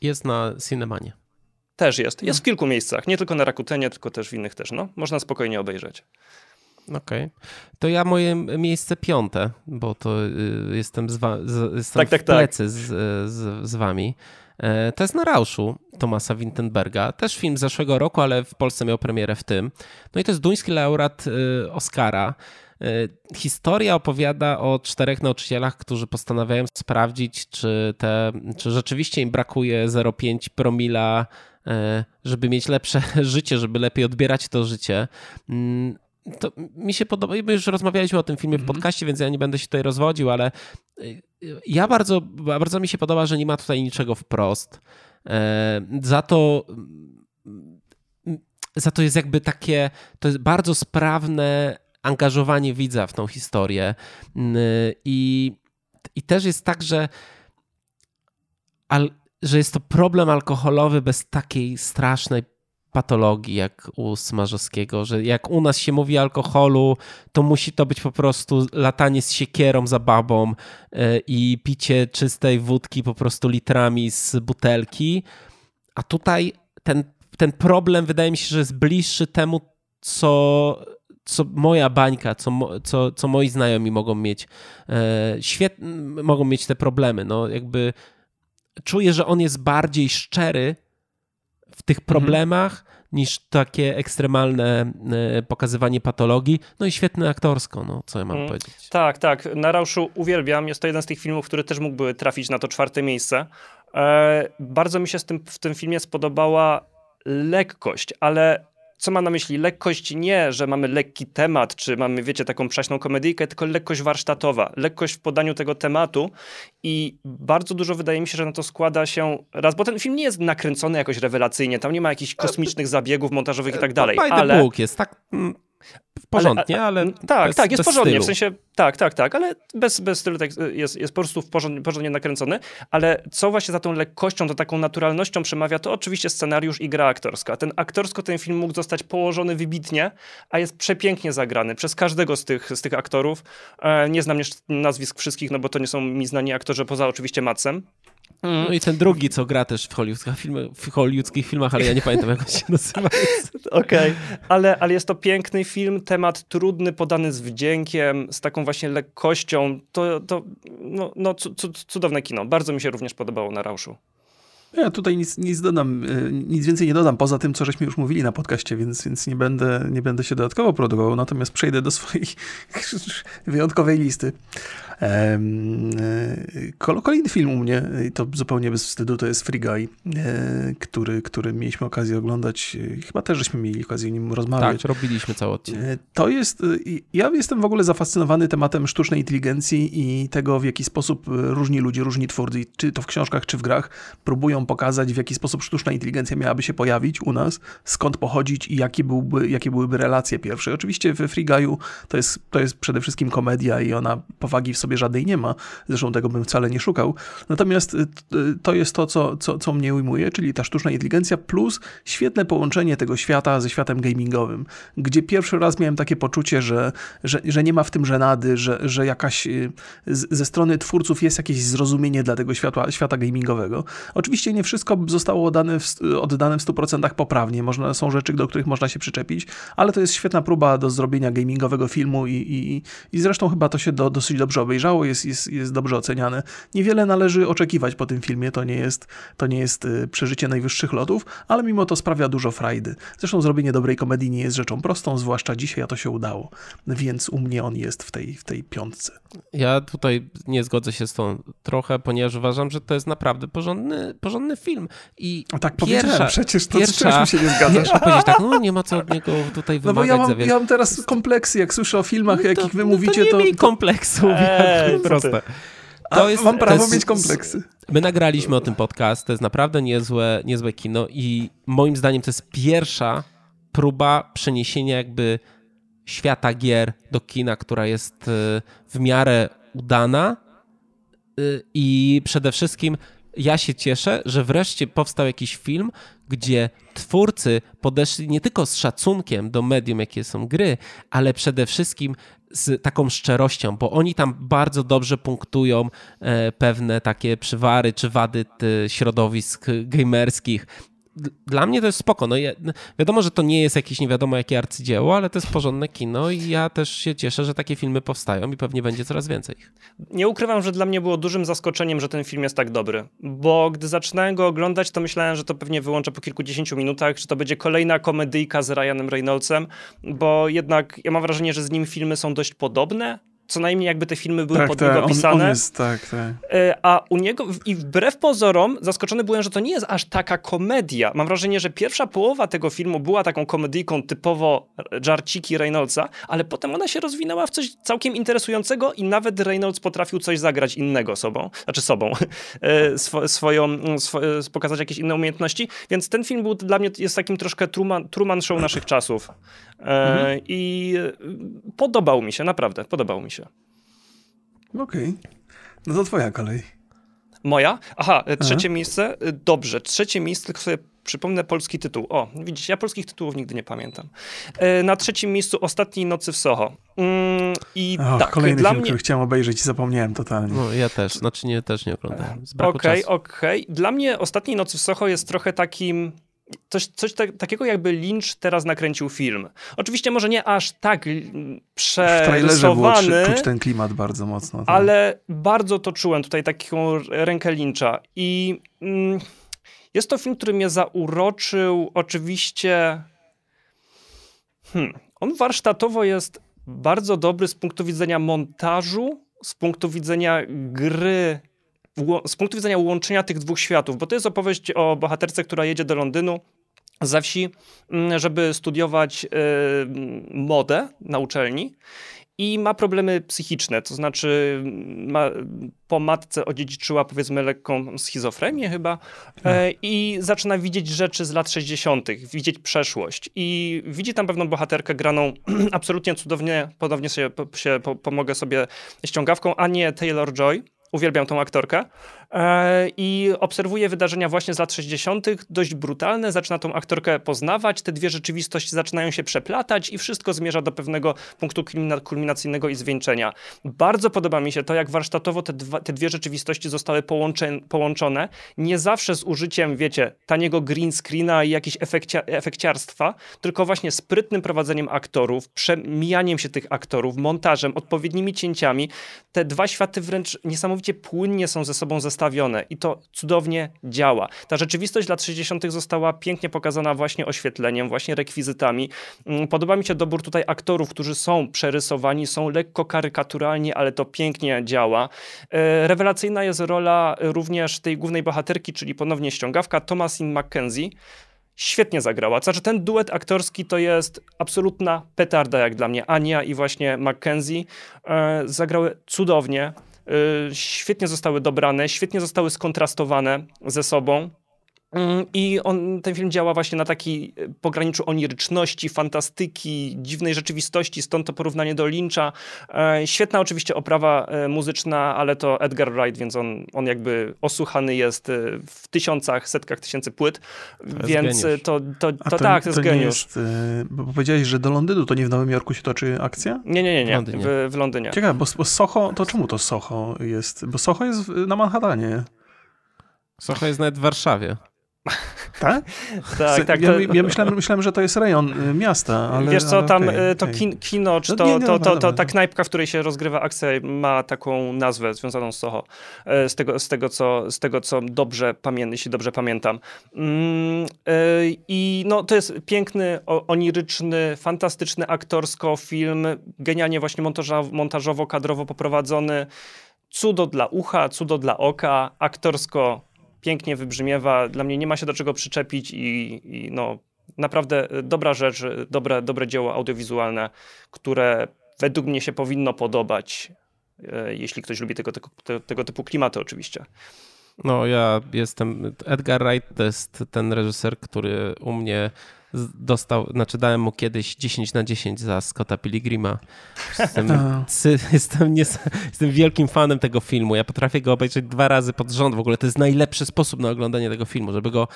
Jest na Cinemanie. Też jest. Jest w kilku miejscach. Nie tylko na Rakutenie, tylko też w innych też. No, można spokojnie obejrzeć. Okej. Okay. To ja moje miejsce piąte, bo to y, jestem, z wa- z, jestem tak, tak, w tak. plecy tak. z, z, z wami. E, to jest na Rauszu Tomasa Wintenberga. Też film z zeszłego roku, ale w Polsce miał premierę w tym. No i to jest duński laureat y, Oscara. E, historia opowiada o czterech nauczycielach, którzy postanawiają sprawdzić, czy, te, czy rzeczywiście im brakuje 0,5 promila żeby mieć lepsze życie, żeby lepiej odbierać to życie. Mm, to mi się podoba, my już rozmawialiśmy o tym filmie w mhm. podcaście, więc ja nie będę się tutaj rozwodził, ale e, ja bardzo, bardzo mi się podoba, że nie ma tutaj niczego wprost. E, za to za to jest jakby takie, to jest bardzo sprawne angażowanie widza w tą historię mm, i, i też jest tak, że al, że jest to problem alkoholowy bez takiej strasznej patologii jak u Smarzowskiego, że jak u nas się mówi alkoholu, to musi to być po prostu latanie z siekierą za babą e, i picie czystej wódki po prostu litrami z butelki. A tutaj ten, ten problem wydaje mi się, że jest bliższy temu, co, co moja bańka, co, co, co moi znajomi mogą mieć. E, mogą mieć te problemy. No jakby czuję, że on jest bardziej szczery w tych mhm. problemach mhm. niż takie ekstremalne e, pokazywanie patologii. No i świetne aktorsko, no co ja mam mhm. powiedzieć. Tak, tak. Na Rauszu uwielbiam. Jest to jeden z tych filmów, który też mógłby trafić na to czwarte miejsce. E, bardzo mi się z tym, w tym filmie spodobała lekkość, ale co ma na myśli? Lekkość nie, że mamy lekki temat, czy mamy, wiecie, taką przaśną komedyjkę, tylko lekkość warsztatowa, lekkość w podaniu tego tematu i bardzo dużo wydaje mi się, że na to składa się raz, bo ten film nie jest nakręcony jakoś rewelacyjnie, tam nie ma jakichś kosmicznych zabiegów montażowych i tak dalej, ale... Jest tak mm, porządnie, ale, ale tak, bez, tak, jest porządnie, stylu. w sensie, tak, tak, tak, ale bez, bez stylu tak, jest, jest po prostu porządnie, porządnie nakręcony, ale co właśnie za tą lekkością, to taką naturalnością przemawia, to oczywiście scenariusz i gra aktorska. Ten aktorsko ten film mógł zostać położony wybitnie, a jest przepięknie zagrany przez każdego z tych, z tych aktorów. E, nie znam jeszcze nazwisk wszystkich, no bo to nie są mi znani aktorzy, poza oczywiście Matsem. Mm. No i ten drugi, co gra też w hollywoodzkich, filmach, w hollywoodzkich filmach, ale ja nie pamiętam, jak on się nazywa. Okej, okay. ale, ale jest to piękny film, temat trudny, podany z wdziękiem, z taką właśnie lekkością. To, to no, no cudowne kino. Bardzo mi się również podobało na Rauszu. Ja tutaj nic, nic dodam, e, nic więcej nie dodam, poza tym, co żeśmy już mówili na podcaście, więc, więc nie, będę, nie będę się dodatkowo produkował, natomiast przejdę do swojej wyjątkowej listy. E, kolejny film u mnie, i to zupełnie bez wstydu, to jest Free Guy, e, który, który mieliśmy okazję oglądać. Chyba też żeśmy mieli okazję o nim rozmawiać. Tak, robiliśmy cały odcinek. To jest, ja jestem w ogóle zafascynowany tematem sztucznej inteligencji i tego, w jaki sposób różni ludzie, różni twórcy, czy to w książkach, czy w grach, próbują pokazać, w jaki sposób sztuczna inteligencja miałaby się pojawić u nas, skąd pochodzić i jakie, byłby, jakie byłyby relacje pierwsze. Oczywiście w Free Guy'u to jest, to jest przede wszystkim komedia i ona powagi w sobie żadnej nie ma, zresztą tego bym wcale nie szukał. Natomiast y, to jest to, co, co, co mnie ujmuje, czyli ta sztuczna inteligencja plus świetne połączenie tego świata ze światem gamingowym, gdzie pierwszy raz miałem takie poczucie, że, że, że nie ma w tym żenady, że, że jakaś y, ze strony twórców jest jakieś zrozumienie dla tego świata, świata gamingowego. Oczywiście nie wszystko zostało oddane w, oddane w 100% poprawnie, można, są rzeczy, do których można się przyczepić, ale to jest świetna próba do zrobienia gamingowego filmu i, i, i zresztą chyba to się do, dosyć dobrze obejrzało, jest, jest, jest dobrze oceniane. Niewiele należy oczekiwać po tym filmie, to nie jest, to nie jest y, przeżycie najwyższych lotów, ale mimo to sprawia dużo frajdy. Zresztą zrobienie dobrej komedii nie jest rzeczą prostą, zwłaszcza dzisiaj, a to się udało, więc u mnie on jest w tej, w tej piątce. Ja tutaj nie zgodzę się z tą trochę, ponieważ uważam, że to jest naprawdę porządny, porządny film. I o tak pierwsza, przecież to pierwsza, z się nie zgadzasz. Nie, powiedzieć tak, no nie ma co od niego tutaj wymagać. No bo ja mam, ja mam teraz kompleksy, jak słyszę o filmach, no jakich wy no mówicie, to... Nie to... miej kompleksów, eee, proste. To jest, mam prawo jest, mieć kompleksy. My nagraliśmy o tym podcast, to jest naprawdę niezłe, niezłe kino i moim zdaniem to jest pierwsza próba przeniesienia jakby świata gier do kina, która jest e, w miarę udana e, i przede wszystkim ja się cieszę, że wreszcie powstał jakiś film, gdzie twórcy podeszli nie tylko z szacunkiem do medium, jakie są gry, ale przede wszystkim z taką szczerością, bo oni tam bardzo dobrze punktują e, pewne takie przywary czy wady środowisk gamerskich dla mnie to jest spoko. No, wiadomo, że to nie jest jakieś nie wiadomo jakie arcydzieło, ale to jest porządne kino i ja też się cieszę, że takie filmy powstają i pewnie będzie coraz więcej. Nie ukrywam, że dla mnie było dużym zaskoczeniem, że ten film jest tak dobry, bo gdy zaczynałem go oglądać, to myślałem, że to pewnie wyłączę po kilkudziesięciu minutach, że to będzie kolejna komedyjka z Ryanem Reynoldsem, bo jednak ja mam wrażenie, że z nim filmy są dość podobne, co najmniej jakby te filmy były tak, pod tak, niego pisane. On, jest, tak, tak. E, a u niego, i wbrew pozorom, zaskoczony byłem, że to nie jest aż taka komedia. Mam wrażenie, że pierwsza połowa tego filmu była taką komedyjką typowo żarciki Reynoldsa, ale potem ona się rozwinęła w coś całkiem interesującego i nawet Reynolds potrafił coś zagrać innego sobą, znaczy sobą, e, swo, swoją, swo, pokazać jakieś inne umiejętności, więc ten film był dla mnie jest takim troszkę Truman, Truman Show naszych czasów. E, mhm. I podobał mi się, naprawdę, podobał mi się. Okej. Okay. No to twoja kolej. Moja? Aha, e, trzecie Aha. miejsce. E, dobrze, trzecie miejsce, tylko sobie przypomnę polski tytuł. O, widzicie, ja polskich tytułów nigdy nie pamiętam. Na trzecim miejscu Ostatniej nocy w Soho. Mm, I o, tak, kolejny dla film, mnie... który chciałem obejrzeć i zapomniałem totalnie. No, ja też, znaczy nie, też nie oglądałem. Okej, okej. Okay. Dla mnie Ostatniej nocy w Soho jest trochę takim coś, coś takiego jakby Lynch teraz nakręcił film. Oczywiście może nie aż tak przerysowany. W czuć ten klimat bardzo mocno. Tak. Ale bardzo to czułem tutaj taką rękę Lyncha i mm, jest to film, który mnie zauroczył oczywiście hmm, on warsztatowo jest bardzo dobry z punktu widzenia montażu, z punktu widzenia gry z punktu widzenia łączenia tych dwóch światów, bo to jest opowieść o bohaterce, która jedzie do Londynu za wsi, mm, żeby studiować y, modę na uczelni i ma problemy psychiczne, to znaczy mm, ma, po matce odziedziczyła powiedzmy lekką schizofrenię chyba e, i zaczyna widzieć rzeczy z lat 60., widzieć przeszłość i widzi tam pewną bohaterkę graną absolutnie cudownie, podobnie się, się po, pomogę sobie ściągawką, a nie Taylor-Joy, Uwielbiam tą aktorkę. E, I obserwuje wydarzenia właśnie z lat 60., dość brutalne. Zaczyna tą aktorkę poznawać, te dwie rzeczywistości zaczynają się przeplatać i wszystko zmierza do pewnego punktu kulminacyjnego i zwieńczenia. Bardzo podoba mi się to, jak warsztatowo te, dwa, te dwie rzeczywistości zostały połącze, połączone. Nie zawsze z użyciem, wiecie, taniego green screena i jakichś efekcia, efekciarstwa, tylko właśnie sprytnym prowadzeniem aktorów, przemijaniem się tych aktorów, montażem, odpowiednimi cięciami. Te dwa światy wręcz niesamowicie płynnie są ze sobą zestawione i to cudownie działa. Ta rzeczywistość lat 60. została pięknie pokazana właśnie oświetleniem, właśnie rekwizytami. Mm, podoba mi się dobór tutaj aktorów, którzy są przerysowani, są lekko karykaturalni, ale to pięknie działa. E, rewelacyjna jest rola również tej głównej bohaterki, czyli ponownie ściągawka Thomasin McKenzie, świetnie zagrała. Znaczy ten duet aktorski to jest absolutna petarda jak dla mnie. Ania i właśnie Mackenzie e, zagrały cudownie. E, świetnie zostały dobrane, świetnie zostały skontrastowane ze sobą. Mm, I on, ten film działa właśnie na taki e, pograniczu oniryczności, fantastyki, dziwnej rzeczywistości, stąd to porównanie do Lyncha. E, świetna oczywiście oprawa e, muzyczna, ale to Edgar Wright, więc on, on jakby osłuchany jest w tysiącach, setkach tysięcy płyt, to więc to, to, to, to, tak, to, jest geniusz. Jest, bo powiedziałeś, że do Londynu to nie w Nowym Jorku się toczy akcja? Nie, nie, nie, nie. W, Londynie. W, w Londynie. Ciekawe, bo, bo Soho, to czemu to Soho jest? Bo Soho jest na Manhattanie. Soho jest nawet w Warszawie. Tak? tak, tak. Ja, to... ja myślałem, myślałem, że to jest rejon y, miasta, ale... Wiesz co, ale tam okay, y, to okay. kino, czy no to, no, nie, nie, to, to, to, ta knajpka, w której się rozgrywa akcja ma taką nazwę związaną z Soho. Y, z tego, z tego, co, z tego co dobrze pamiętam, jeśli dobrze pamiętam. Mm, I no, to jest piękny, oniryczny, fantastyczny aktorsko film, genialnie właśnie montażowo, kadrowo poprowadzony. Cudo dla ucha, cudo dla oka, aktorsko pięknie wybrzmiewa. Dla mnie nie ma się do czego przyczepić i, i no, naprawdę dobra rzecz, dobre, dobre dzieło audiowizualne, które według mnie się powinno podobać, e, jeśli ktoś lubi tego, tego, tego typu klimaty oczywiście. No ja jestem, Edgar Wright to jest ten reżyser, który u mnie dostał, znaczy dałem mu kiedyś 10 na 10 za Scotta Pilgrima. Jestem, jestem, nie, jestem wielkim fanem tego filmu. Ja potrafię go obejrzeć dwa razy pod rząd. W ogóle to jest najlepszy sposób na oglądanie tego filmu, żeby go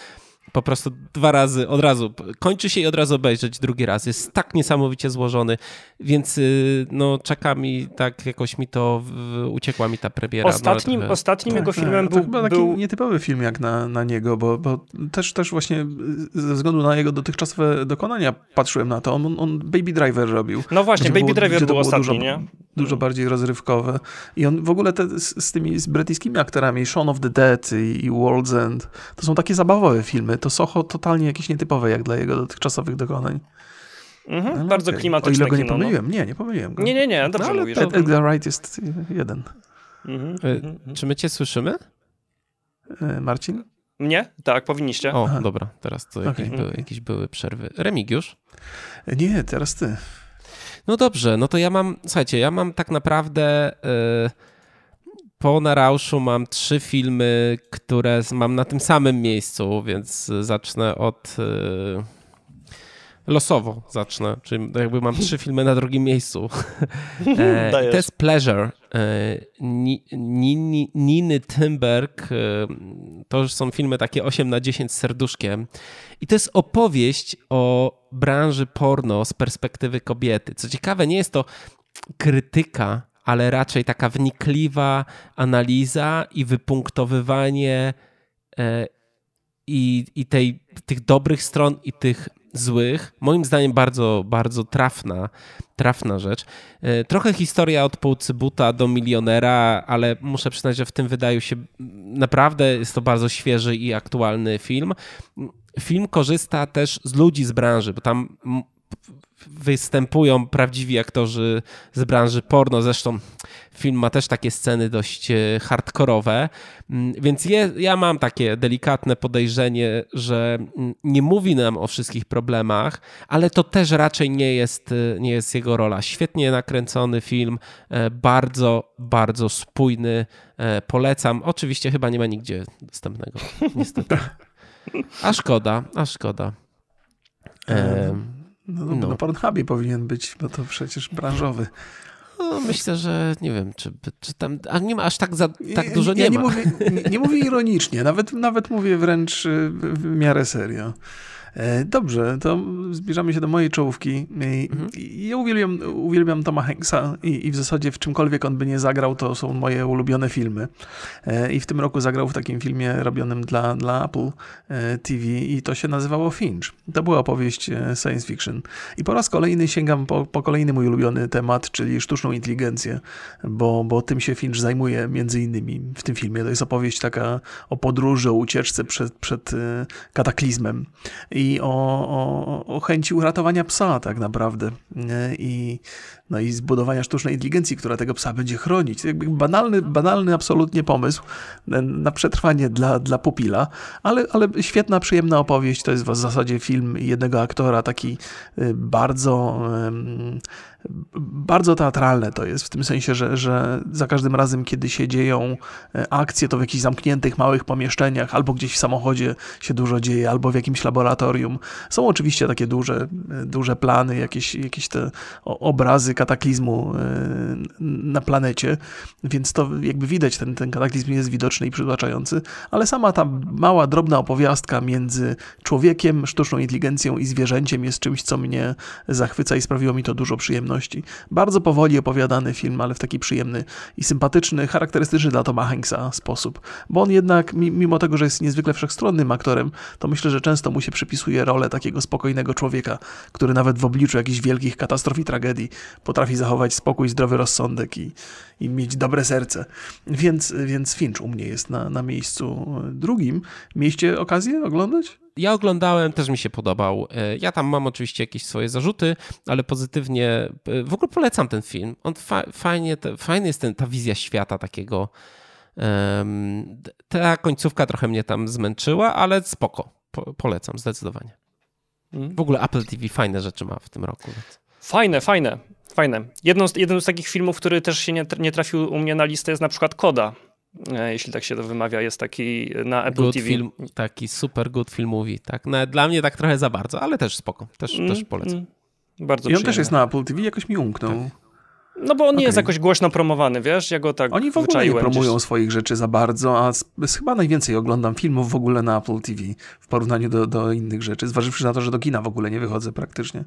po prostu dwa razy od razu, kończy się i od razu obejrzeć drugi raz. Jest tak niesamowicie złożony, więc y, no czeka mi, tak jakoś mi to, uciekła mi ta premiera. Ostatnim, no, ostatnim tak, jego filmem tak, był... To chyba taki był... nietypowy film jak na, na niego, bo, bo też, też właśnie ze względu na jego dotychczasowe dokonania patrzyłem na to. On, on Baby Driver robił. No właśnie, Baby było, Driver był ostatni, dużo, nie? Dużo bardziej rozrywkowe. I on w ogóle te, z, z tymi z brytyjskimi aktorami, Shaun of the Dead i, i World's End, to są takie zabawowe filmy to Soho totalnie jakieś nietypowe jak dla jego dotychczasowych dokonań. Mhm, bardzo okay. klimatyczne O ile go nie kino, no. pomyliłem. No. Nie, nie pomyliłem go. Nie, nie, nie, dobrze no, mówisz. Ed, Edgar Wright jest jeden. E, mhm. Czy my cię słyszymy? E, Marcin? Nie? Tak, powinniście. O, Aha. dobra, teraz to jakieś, okay. były, jakieś były przerwy. Remigiusz? E, nie, teraz ty. No dobrze, no to ja mam, słuchajcie, ja mam tak naprawdę... Yy po Narauszu mam trzy filmy, które mam na tym samym miejscu, więc zacznę od y, losowo zacznę, czyli jakby mam trzy filmy na drugim miejscu. e, to jest Pleasure. E, Niny Timberg. E, to już są filmy takie 8 na 10 z serduszkiem. I to jest opowieść o branży porno z perspektywy kobiety. Co ciekawe, nie jest to krytyka ale raczej taka wnikliwa analiza i wypunktowywanie e, i, i tej, tych dobrych stron i tych złych. Moim zdaniem bardzo, bardzo trafna, trafna rzecz. E, trochę historia od półcybuta do milionera, ale muszę przyznać, że w tym wydaje się naprawdę jest to bardzo świeży i aktualny film. Film korzysta też z ludzi z branży, bo tam występują prawdziwi aktorzy z branży porno. Zresztą film ma też takie sceny dość e, hardkorowe, mm, więc je, ja mam takie delikatne podejrzenie, że mm, nie mówi nam o wszystkich problemach, ale to też raczej nie jest, e, nie jest jego rola. Świetnie nakręcony film, e, bardzo, bardzo spójny. Polecam. Oczywiście chyba nie ma nigdzie dostępnego, niestety. A szkoda, a szkoda. No, no. Na Pornhubie powinien być, bo to przecież branżowy. No, myślę, że nie wiem, czy, czy tam. A nie ma aż tak, za, tak dużo nie, nie ma. Mówię, nie, nie mówię ironicznie, nawet, nawet mówię wręcz y, w miarę serio. E, dobrze, to zbliżamy się do mojej czołówki. Mhm. Ja uwielbiam, uwielbiam Toma Hanksa i, i, w zasadzie w czymkolwiek on by nie zagrał, to są moje ulubione filmy. E, I w tym roku zagrał w takim filmie robionym dla, dla Apple e, TV i to się nazywało Finch. To była opowieść science fiction. I po raz kolejny sięgam po, po kolejny mój ulubiony temat, czyli sztuczną inteligencję, bo, bo tym się Finch zajmuje między innymi w tym filmie. To jest opowieść taka o podróży, o ucieczce przed, przed kataklizmem i o, o, o chęci uratowania psa tak naprawdę. I, no i zbudowania sztucznej inteligencji, która tego psa będzie chronić. Jakby banalny, banalny absolutnie pomysł na przetrwanie dla, dla pupila, ale, ale świetna, przyjemna opowieść. To jest w zasadzie film jednego aktora, taki y, bardzo bardzo teatralne to jest, w tym sensie, że, że za każdym razem, kiedy się dzieją e, akcje, to w jakichś zamkniętych, małych pomieszczeniach, albo gdzieś w samochodzie się dużo dzieje, albo w jakimś laboratorium. Są oczywiście takie duże, e, duże plany, jakieś, jakieś te obrazy kataklizmu e, na planecie, więc to jakby widać, ten, ten kataklizm jest widoczny i przytłaczający, ale sama ta mała, drobna opowiastka między człowiekiem, sztuczną inteligencją i zwierzęciem jest czymś, co mnie zachwyca i sprawiło mi to dużo przyjemności przyjemności. Bardzo powoli opowiadany film, ale w taki przyjemny i sympatyczny, charakterystyczny dla Toma Hanksa sposób. Bo on jednak, mimo tego, że jest niezwykle wszechstronnym aktorem, to myślę, że często mu się przypisuje rolę takiego spokojnego człowieka, który nawet w obliczu jakichś wielkich katastrof i tragedii potrafi zachować spokój, zdrowy rozsądek i, i mieć dobre serce. Więc, więc Finch u mnie jest na, na miejscu drugim. Mieliście okazję oglądać? Ja oglądałem, też mi się podobał. E, ja tam mam oczywiście jakieś swoje zarzuty, ale pozytywnie, e, w ogóle polecam ten film. On fa fajnie, fajny jest ten, ta wizja świata takiego. Um, ta końcówka trochę mnie tam zmęczyła, ale spoko. Po, polecam, zdecydowanie. Mm. W ogóle Apple TV fajne rzeczy ma w tym roku. Więc. Fajne, fajne, fajne. Jedną z, jeden z takich filmów, który też się nie, nie trafił u mnie na listę jest na przykład Koda. E, jeśli tak się to wymawia, jest taki na Apple good TV. Film, taki super good film mówi, tak. No, dla mnie tak trochę za bardzo, ale też spoko, też, mm, też polecam. Mm, bardzo I on też jest na Apple TV, jakoś mi umknął. Tak. No bo on nie jest jakoś głośno promowany, wiesz, ja go tak Oni w ogóle nie promują gdzieś... swoich rzeczy za bardzo, a chyba najwięcej oglądam filmów w ogóle na Apple TV w porównaniu do, do innych rzeczy, zważywszy na to, że do kina w ogóle nie wychodzę praktycznie.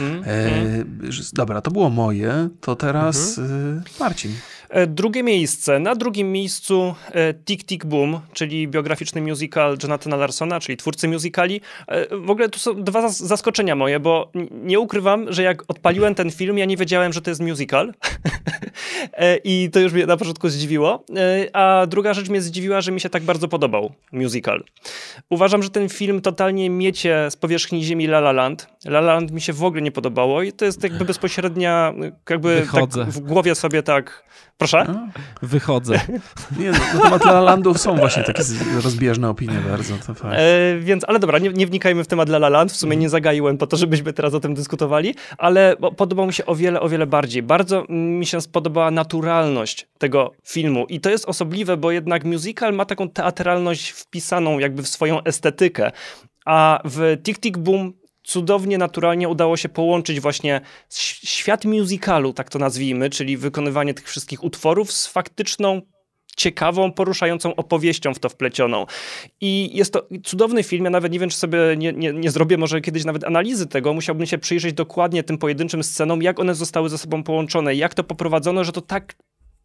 Mm, e, mm. Dobra, to było moje, to teraz mm -hmm. Marcin. E, drugie miejsce. Na drugim miejscu e, Tick Tick Boom, czyli biograficzny musical Jonathana Larsona, czyli twórcy musicali. E, w ogóle tu są dwa zaskoczenia moje, bo nie ukrywam, że jak odpaliłem ten film, ja nie wiedziałem, że to jest musical. I to już mnie na początku zdziwiło. A druga rzecz mnie zdziwiła, że mi się tak bardzo podobał musical. Uważam, że ten film totalnie miecie z powierzchni ziemi La La Land. La La Land mi się w ogóle nie podobało i to jest jakby bezpośrednia, jakby tak w głowie sobie tak Proszę? No, wychodzę. Nie, no, na temat La Landów są właśnie takie rozbieżne opinie bardzo. To fakt. E, więc, ale dobra, nie, nie, wnikajmy w temat La Land. W sumie nie zagaiłem po to, żebyśmy teraz o tym dyskutowali, ale podobał mi się o wiele, o wiele bardziej. Bardzo mi się spodobała naturalność tego filmu i to jest osobliwe, bo jednak musical ma taką teatralność wpisaną jakby w swoją estetykę. A w Tick Tick Boom cudownie, naturalnie udało się połączyć właśnie świat musicalu, tak to nazwijmy, czyli wykonywanie tych wszystkich utworów z faktyczną ciekawą, poruszającą opowieścią w to wplecioną. I jest to cudowny film, ja nawet nie wiem, czy sobie nie, nie, nie zrobię może kiedyś nawet analizy tego, musiałbym się przyjrzeć dokładnie tym pojedynczym scenom, jak one zostały ze sobą połączone, jak to poprowadzono, że to tak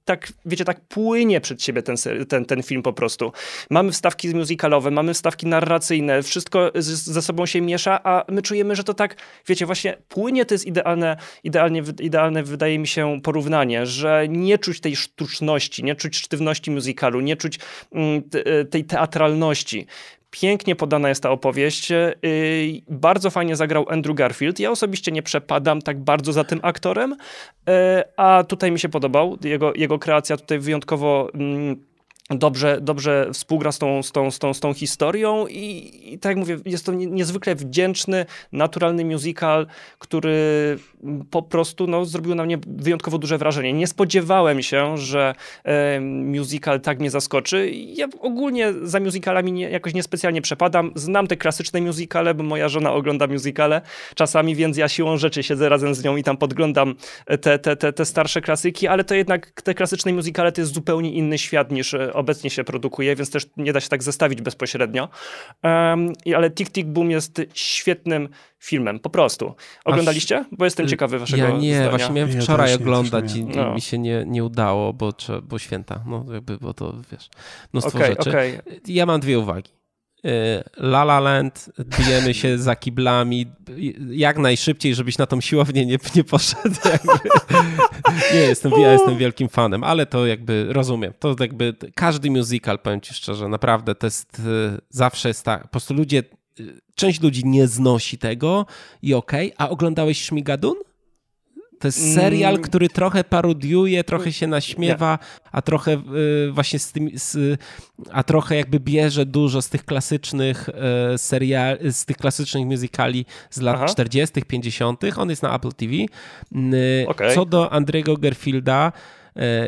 tak, wiecie, tak płynie przed siebie ten, ten, ten film po prostu. Mamy wstawki musicalowe, mamy wstawki narracyjne, wszystko z, ze sobą się miesza, a my czujemy, że to tak, wiecie, właśnie płynie to jest idealne, idealnie, idealne wydaje mi się porównanie, że nie czuć tej sztuczności, nie czuć sztywności musicalu, nie czuć mm, tej teatralności. Pięknie podana jest ta opowieść. Y, bardzo fajnie zagrał Andrew Garfield. Ja osobiście nie przepadam tak bardzo za tym aktorem, y, a tutaj mi się podobał. Jego, jego kreacja tutaj wyjątkowo mm, dobrze, dobrze współgra z tą, z tą, z tą, z tą historią i, i tak jak mówię, jest to niezwykle wdzięczny, naturalny musical, który po prostu no, zrobił na mnie wyjątkowo duże wrażenie. Nie spodziewałem się, że e, musical tak mnie zaskoczy. Ja ogólnie za musicalami nie, jakoś niespecjalnie przepadam. Znam te klasyczne musicale, bo moja żona ogląda musicale czasami, więc ja siłą rzeczy siedzę razem z nią i tam podglądam te, te, te, te starsze klasyki, ale to jednak te klasyczne musicale to jest zupełnie inny świat niż obecnie się produkuje, więc też nie da się tak zestawić bezpośrednio. Um, ale Tick Tick Boom jest świetnym filmem, po prostu. Oglądaliście? Bo jestem ciekawy waszego Ja nie, zdania. właśnie miałem wczoraj ja oglądać i, no. mi się nie, nie udało, bo, bo święta, no jakby, bo to wiesz, mnóstwo okay, rzeczy. Okay. Ja mam dwie uwagi. Y, La La Land, bijemy się za kiblami jak najszybciej, żebyś na tą siłownię nie, nie poszedł. nie, jestem, ja jestem wielkim fanem, ale to jakby rozumiem. To jakby każdy musical, powiem ci szczerze, naprawdę to jest y, zawsze jest tak. Po prostu ludzie, y, część ludzi nie znosi tego i okej, okay. a oglądałeś Szmigadun? To jest serial, mm. który trochę parodiuje, trochę się naśmiewa, a trochę y, właśnie z tym, z, a trochę jakby bierze dużo z tych klasycznych y, serial, z tych klasycznych musicali z lat Aha. 40., 50. On jest na Apple TV. Y, okay. Co do Andrego Garfielda,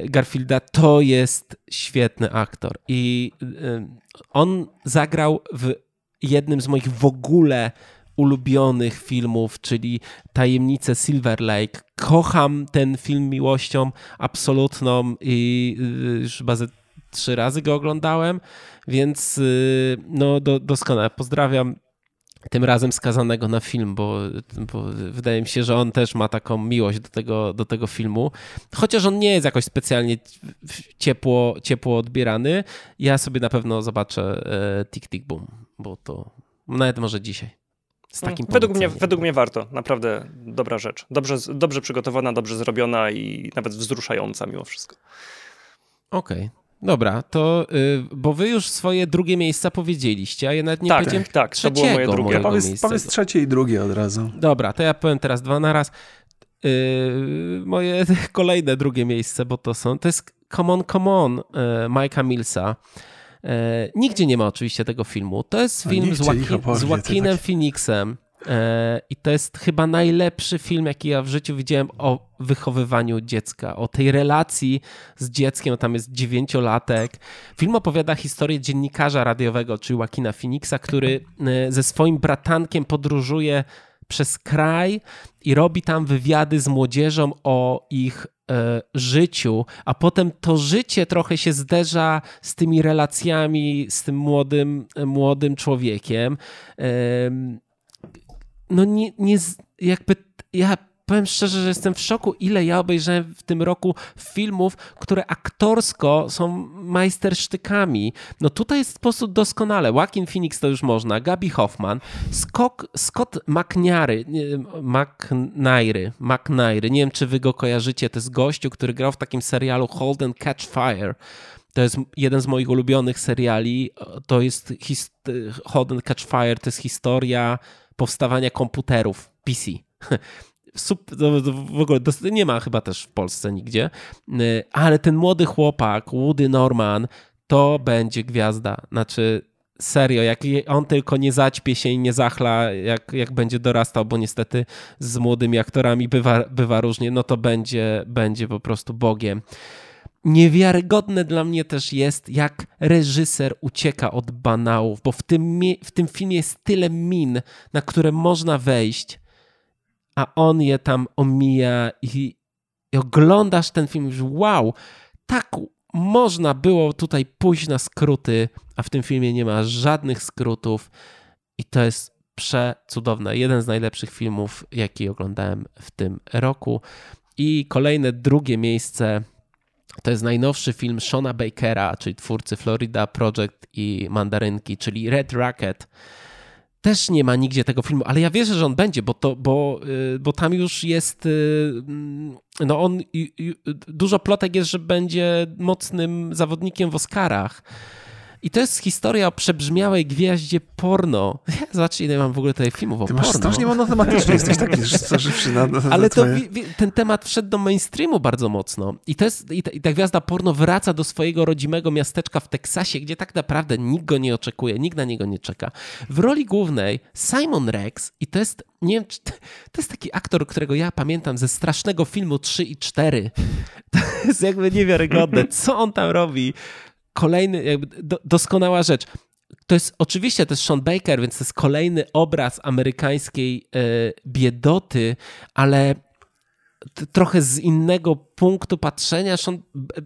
Garfielda to jest świetny aktor i on zagrał w jednym z moich w ogóle ulubionych filmów, czyli Tajemnice Silver Lake. Kocham ten film miłością absolutną i y, już chyba ze trzy razy go oglądałem, więc y, no do, doskonale. Pozdrawiam tym razem skazanego na film, bo, bo, wydaje mi się, że on też ma taką miłość do tego, do tego filmu. Chociaż on nie jest jakoś specjalnie ciepło, ciepło odbierany, ja sobie na pewno zobaczę e, Tick Tick Boom, bo to nawet może dzisiaj. Z takim według, mnie, według mnie warto, naprawdę dobra rzecz. Dobrze, dobrze przygotowana, dobrze zrobiona i nawet wzruszająca mimo wszystko. Okej. Okay. Dobra, to y, bo wy już swoje drugie miejsca powiedzieliście, a ja nawet nie tak, powiedziałem tak, trzeciego to było moje drugie. Powiedz, powiedz trzecie i drugie od razu. Dobra, to ja powiem teraz dwa na raz. Yy, moje kolejne drugie miejsce, bo to są, to jest Come On, Come On yy, Mike'a Millsa. E, nigdzie nie ma oczywiście tego filmu. To jest film z, Joaquin, z Joaquinem tak. Phoenixem. E, I to jest chyba najlepszy film, jaki ja w życiu widziałem o wychowywaniu dziecka, o tej relacji z dzieckiem. Tam jest dziewięciolatek. Film opowiada historię dziennikarza radiowego, czyli Joaquina Phoenixa, który e, ze swoim bratankiem podróżuje przez kraj i robi tam wywiady z młodzieżą o ich e, życiu, a potem to życie trochę się zderza z tymi relacjami z tym młodym, młodym człowiekiem. E, no nie, nie jakby ja powiem szczerze, że jestem w szoku, ile ja obejrzałem w tym roku filmów, które aktorsko są majstersztykami. No tutaj jest sposób doskonale. Joaquin Phoenix to już można, Gabi Hoffman, Scott, Scott McNary, McNairy, McNairy, nie wiem czy wy go kojarzycie, to jest gościu, który grał w takim serialu Hold and Catch Fire. To jest jeden z moich ulubionych seriali. To jest Hold and Catch Fire, to jest historia powstawania komputerów PC. w ogóle nie ma chyba też w Polsce nigdzie, y, ale ten młody chłopak, Woody Norman, to będzie gwiazda. Znaczy, serio, jak on tylko nie zaćpie się i nie zachla, jak, jak będzie dorastał, bo niestety z młodymi aktorami bywa, bywa różnie, no to będzie, będzie po prostu Bogiem. Niewiarygodne dla mnie też jest, jak reżyser ucieka od banałów, bo w tym, w tym filmie jest tyle min, na które można wejść, a on je tam omija i, i oglądasz ten film i już wow, tak można było tutaj pójść na skróty, a w tym filmie nie ma żadnych skrótów i to jest przecudowne. Jeden z najlepszych filmów, jaki oglądałem w tym roku. I kolejne drugie miejsce to jest najnowszy film Shona Bakera, czyli twórcy Florida Project i Mandarynki, czyli Red Rocket też nie ma nigdzie tego filmu, ale ja wierzę, że on będzie, bo, to, bo, y, bo tam już jest. Y, mm, no on. Dużo plotek jest, że będzie mocnym zawodnikiem w Oscarach. I to jest historia o przebrzmiałej gwiaździe porno. Zobaczcie, ile mam w ogóle tutaj filmów o Ty masz porno. strasznie monotematyczny, jesteś taki żywszy na, na, Ale to, ten temat wszedł do mainstreamu bardzo mocno. I, to jest, i ta, i ta gwiazda porno wraca do swojego rodzimego miasteczka w Teksasie, gdzie tak naprawdę nikt go nie oczekuje, nikt na niego nie czeka. W roli głównej Simon Rex i to jest, nie wiem, to jest taki aktor, którego ja pamiętam ze strasznego filmu 3 i 4. To jest jakby niewiarygodne, co on tam robi kolejny, jakby do, doskonała rzecz. To jest oczywiście jest Sean Baker, więc to jest kolejny obraz amerykańskiej e, biedoty, ale trochę z innego punktu patrzenia. On,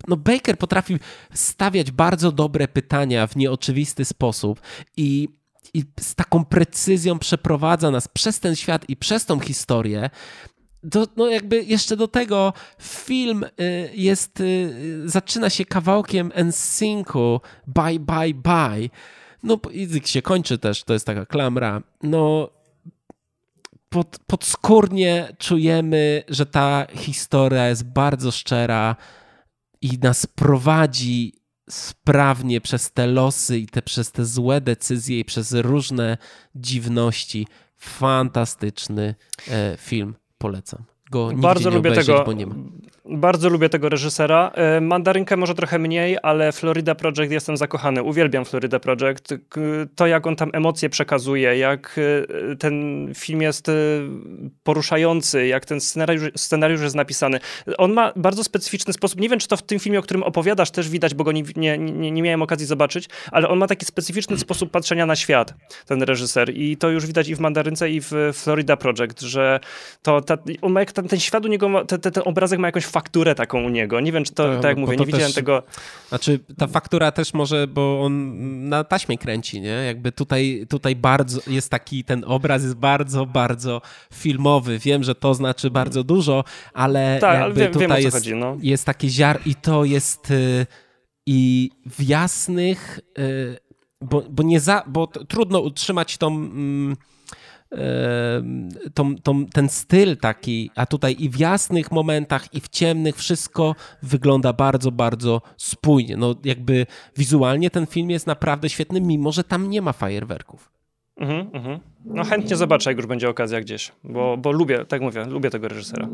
no Baker potrafi stawiać bardzo dobre pytania w nieoczywisty sposób i, i z taką precyzją przeprowadza nas przez ten świat i przez tą historię. Do, no jakby jeszcze do tego film y, jest, y, zaczyna się kawałkiem NSYNCu Bye Bye Bye. No i się kończy też, to jest taka klamra. No pod, podskórnie czujemy, że ta historia jest bardzo szczera i nas prowadzi sprawnie przez te losy i te, przez te złe decyzje i przez różne dziwności. Fantastyczny e, film, polecam. Go Bardzo lubię obejrzeć, tego. Ma. Bardzo lubię tego reżysera. E, Mandarynkę może trochę mniej, ale Florida Project jestem zakochany. Uwielbiam Florida Project. To, jak on tam emocje przekazuje, jak e, ten film jest e, poruszający, jak ten scenariusz, scenariusz jest napisany. On ma bardzo specyficzny sposób. Nie wiem, czy to w tym filmie, o którym opowiadasz, też widać, bo go nie, nie, nie, miałem okazji zobaczyć, ale on ma taki specyficzny sposób patrzenia na świat, ten reżyser. I to już widać i w Mandarynce, i w Florida Project, że to, ta, on ma jak ten, ten świat u niego, ten, ten obrazek ma jakąś fakturę taką u niego. Nie wiem, czy to, to tak jak mówię, nie widziałem też, tego. Znaczy, ta faktura też może, bo on na taśmie kręci, nie? Jakby tutaj, tutaj bardzo jest taki, ten obraz jest bardzo, bardzo filmowy. Wiem, że to znaczy bardzo dużo, ale tak, jakby wiem, tutaj wiem, jest, chodzi, no. jest takie ziar i to jest y, i w jasnych, y, bo, bo nie za, bo trudno utrzymać tą mm, tą, tą, ten styl taki, a tutaj i w jasnych momentach, i w ciemnych, wszystko wygląda bardzo, bardzo spójnie. No jakby wizualnie ten film jest naprawdę świetny, mimo że tam nie ma fajerwerków. Mhm, mhm. No chętnie zobaczę, jak już będzie okazja gdzieś, bo, bo lubię, tak mówię, lubię tego reżysera.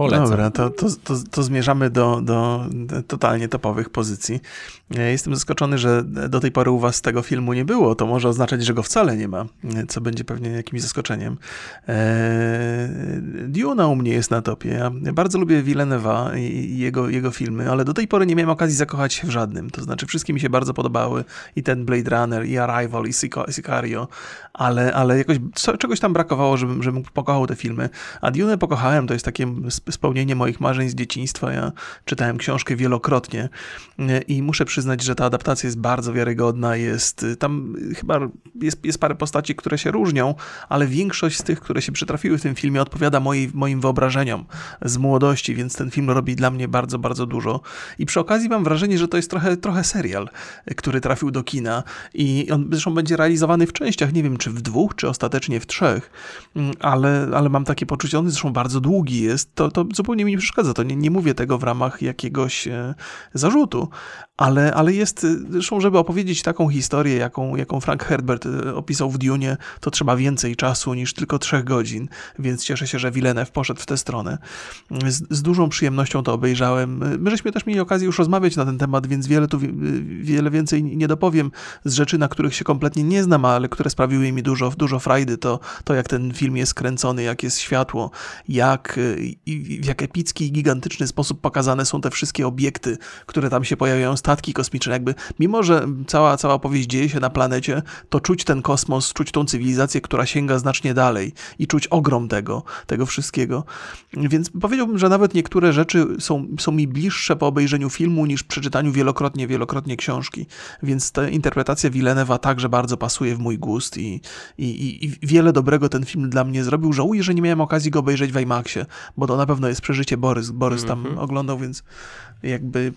Polecam. Dobra, to, to, to, to, zmierzamy do, do totalnie topowych pozycji. Jestem zaskoczony, że do tej pory u was tego filmu nie było. To może oznaczać, że go wcale nie ma, co będzie pewnie jakimś zaskoczeniem. Eee, Duna u mnie jest na topie. Ja bardzo lubię Villeneuve'a i jego, jego filmy, ale do tej pory nie miałem okazji zakochać się w żadnym. To znaczy wszystkie mi się bardzo podobały. I ten Blade Runner, i Arrival, i Sicario, ale, ale jakoś czegoś tam brakowało, żebym, żebym pokochał te filmy. A Dune pokochałem, to jest takie spełnienie moich marzeń z dzieciństwa. Ja czytałem książkę wielokrotnie i muszę przyznać, że ta adaptacja jest bardzo wiarygodna. Jest tam chyba jest, jest parę postaci, które się różnią, ale większość z tych, które się przytrafiły w tym filmie, odpowiada moi, moim wyobrażeniom z młodości, więc ten film robi dla mnie bardzo, bardzo dużo. I przy okazji mam wrażenie, że to jest trochę, trochę serial, który trafił do kina i on zresztą będzie realizowany w częściach, nie wiem czy w dwóch, czy ostatecznie w trzech, ale, ale mam takie poczucie, on zresztą bardzo długi jest, to, to zupełnie mi nie przeszkadza. To nie, nie mówię tego w ramach jakiegoś e, zarzutu, ale, ale jest, e, zresztą, żeby opowiedzieć taką historię, jaką, jaką Frank Herbert e, opisał w Dune, to trzeba więcej czasu niż tylko trzech godzin, więc cieszę się, że Villeneuve poszedł w tę stronę. Z, z dużą przyjemnością to obejrzałem. My żeśmy też mieli okazję już rozmawiać na ten temat, więc wiele tu wiele więcej nie dopowiem z rzeczy, na których się kompletnie nie znam, ale które sprawiły mi dużo, dużo frajdy. To, to jak ten film jest kręcony, jak jest światło, jak w jak epicki i gigantyczny sposób pokazane są te wszystkie obiekty, które tam się pojawiają, statki kosmiczne, jakby mimo, że cała, cała opowieść dzieje się na planecie, to czuć ten kosmos, czuć tą cywilizację, która sięga znacznie dalej i czuć ogrom tego, tego wszystkiego. Więc powiedziałbym, że nawet niektóre rzeczy są, są mi bliższe po obejrzeniu filmu niż przeczytaniu wielokrotnie, wielokrotnie książki. Więc ta interpretacja Villeneuve'a także bardzo pasuje w mój gust i, i, i wiele dobrego ten film dla mnie zrobił. Żałuję, że nie miałem okazji go obejrzeć w IMAXie, bo to na pewno jest przeżycie Borys. Borys tam mm -hmm. oglądał, więc jakby,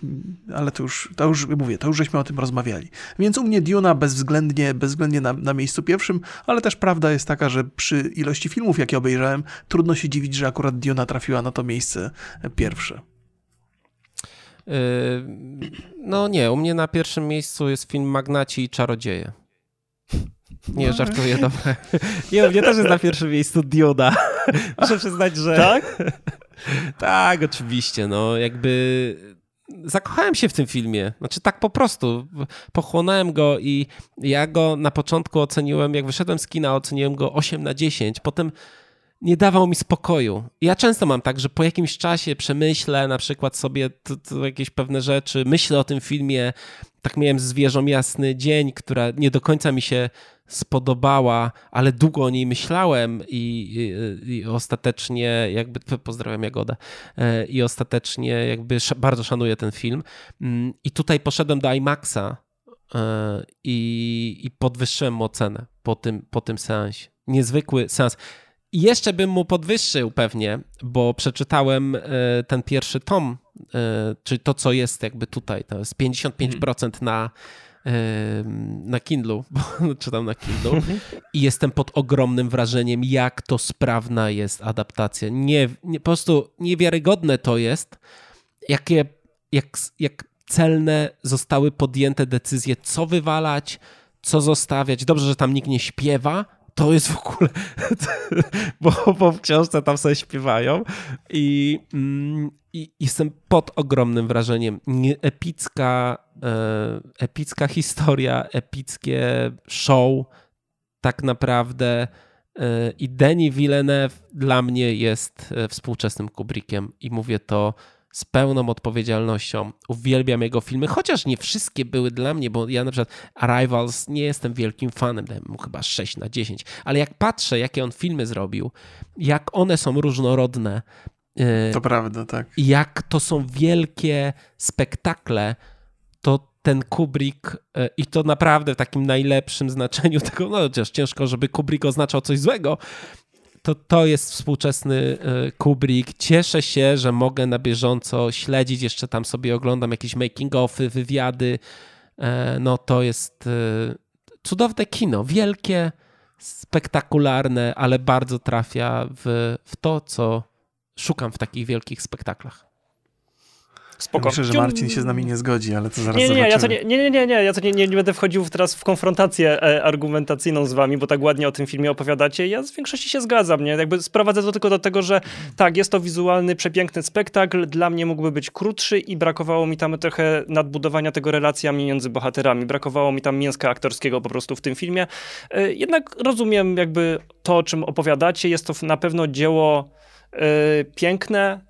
ale to już, to już mówię, to już żeśmy o tym rozmawiali. Więc u mnie Duna bezwzględnie, bezwzględnie na, na miejscu pierwszym, ale też prawda jest taka, że przy ilości filmów, jakie obejrzałem, trudno się dziwić, że akurat Duna trafiła na to miejsce pierwsze. Yy, no nie, u mnie na pierwszym miejscu jest film Magnaci i Czarodzieje. Nie, żartuję, dobra. Nie, u mnie też jest na pierwszym miejscu Dioda. Muszę przyznać, że... Tak? tak, oczywiście, no jakby zakochałem się w tym filmie. Znaczy tak po prostu. Pochłonąłem go i ja go na początku oceniłem, jak wyszedłem z kina, oceniłem go 8 na 10. Potem nie dawał mi spokoju. Ja często mam tak, że po jakimś czasie przemyślę na przykład sobie jakieś pewne rzeczy, myślę o tym filmie. Tak miałem z Wieżą Jasny Dzień, która nie do końca mi się spodobała, ale długo o niej myślałem i, i, i ostatecznie jakby, pozdrawiam Jagodę, e, i ostatecznie jakby bardzo szanuję ten film. Mm, I tutaj poszedłem do IMAXa e, i, i podwyższyłem mu ocenę po tym, po tym seansie. Niezwykły seans. I jeszcze bym mu podwyższył pewnie, bo przeczytałem e, ten pierwszy tom, czyli to, co jest jakby tutaj. To jest 55% na na Kindlu, bo czytam na Kindlu i jestem pod ogromnym wrażeniem, jak to sprawna jest adaptacja. Nie, nie, po prostu niewiarygodne to jest, jakie, jak, jak celne zostały podjęte decyzje, co wywalać, co zostawiać. Dobrze, że tam nikt nie śpiewa, to jest w ogóle, bo, bo w książce tam sobie śpiewają i, mm, i jestem pod ogromnym wrażeniem. Epicka, e, epicka historia, epickie show tak naprawdę e, i Denis Villeneuve dla mnie jest e, współczesnym Kubrickiem i mówię to z pełną odpowiedzialnością. Uwielbiam jego filmy, chociaż nie wszystkie były dla mnie, bo ja na przykład Arrivals nie jestem wielkim fanem, dałem mu chyba 6 na 10, ale jak patrzę, jakie on filmy zrobił, jak one są różnorodne, to prawda, tak. Jak to są wielkie spektakle, to ten Kubrick e, i to naprawdę w takim najlepszym znaczeniu tego, no chociaż ciężko, żeby Kubrick oznaczał coś złego, to, to jest współczesny e, Kubrick. Cieszę się, że mogę na bieżąco śledzić, jeszcze tam sobie oglądam jakieś making-offy, wywiady. E, no to jest cudowne kino, wielkie, spektakularne, ale bardzo trafia w, w to, co szukam w takich wielkich spektaklach. Spoko. Ja myślę, że Marcin się z nami nie zgodzi, ale to zaraz nie, nie, nie, ja to nie, nie, nie, nie, ja to nie, nie, nie będę wchodził teraz w konfrontację e, argumentacyjną z wami, bo tak ładnie o tym filmie opowiadacie. Ja z większości się zgadzam, nie? Jakby sprowadzę to tylko do tego, że tak, jest to wizualny, przepiękny spektakl, dla mnie mógłby być krótszy i brakowało mi tam trochę nadbudowania tego relacjami między bohaterami. Brakowało mi tam mięska aktorskiego po prostu w tym filmie. E, jednak rozumiem jakby to, o czym opowiadacie. Jest to na pewno dzieło piękne,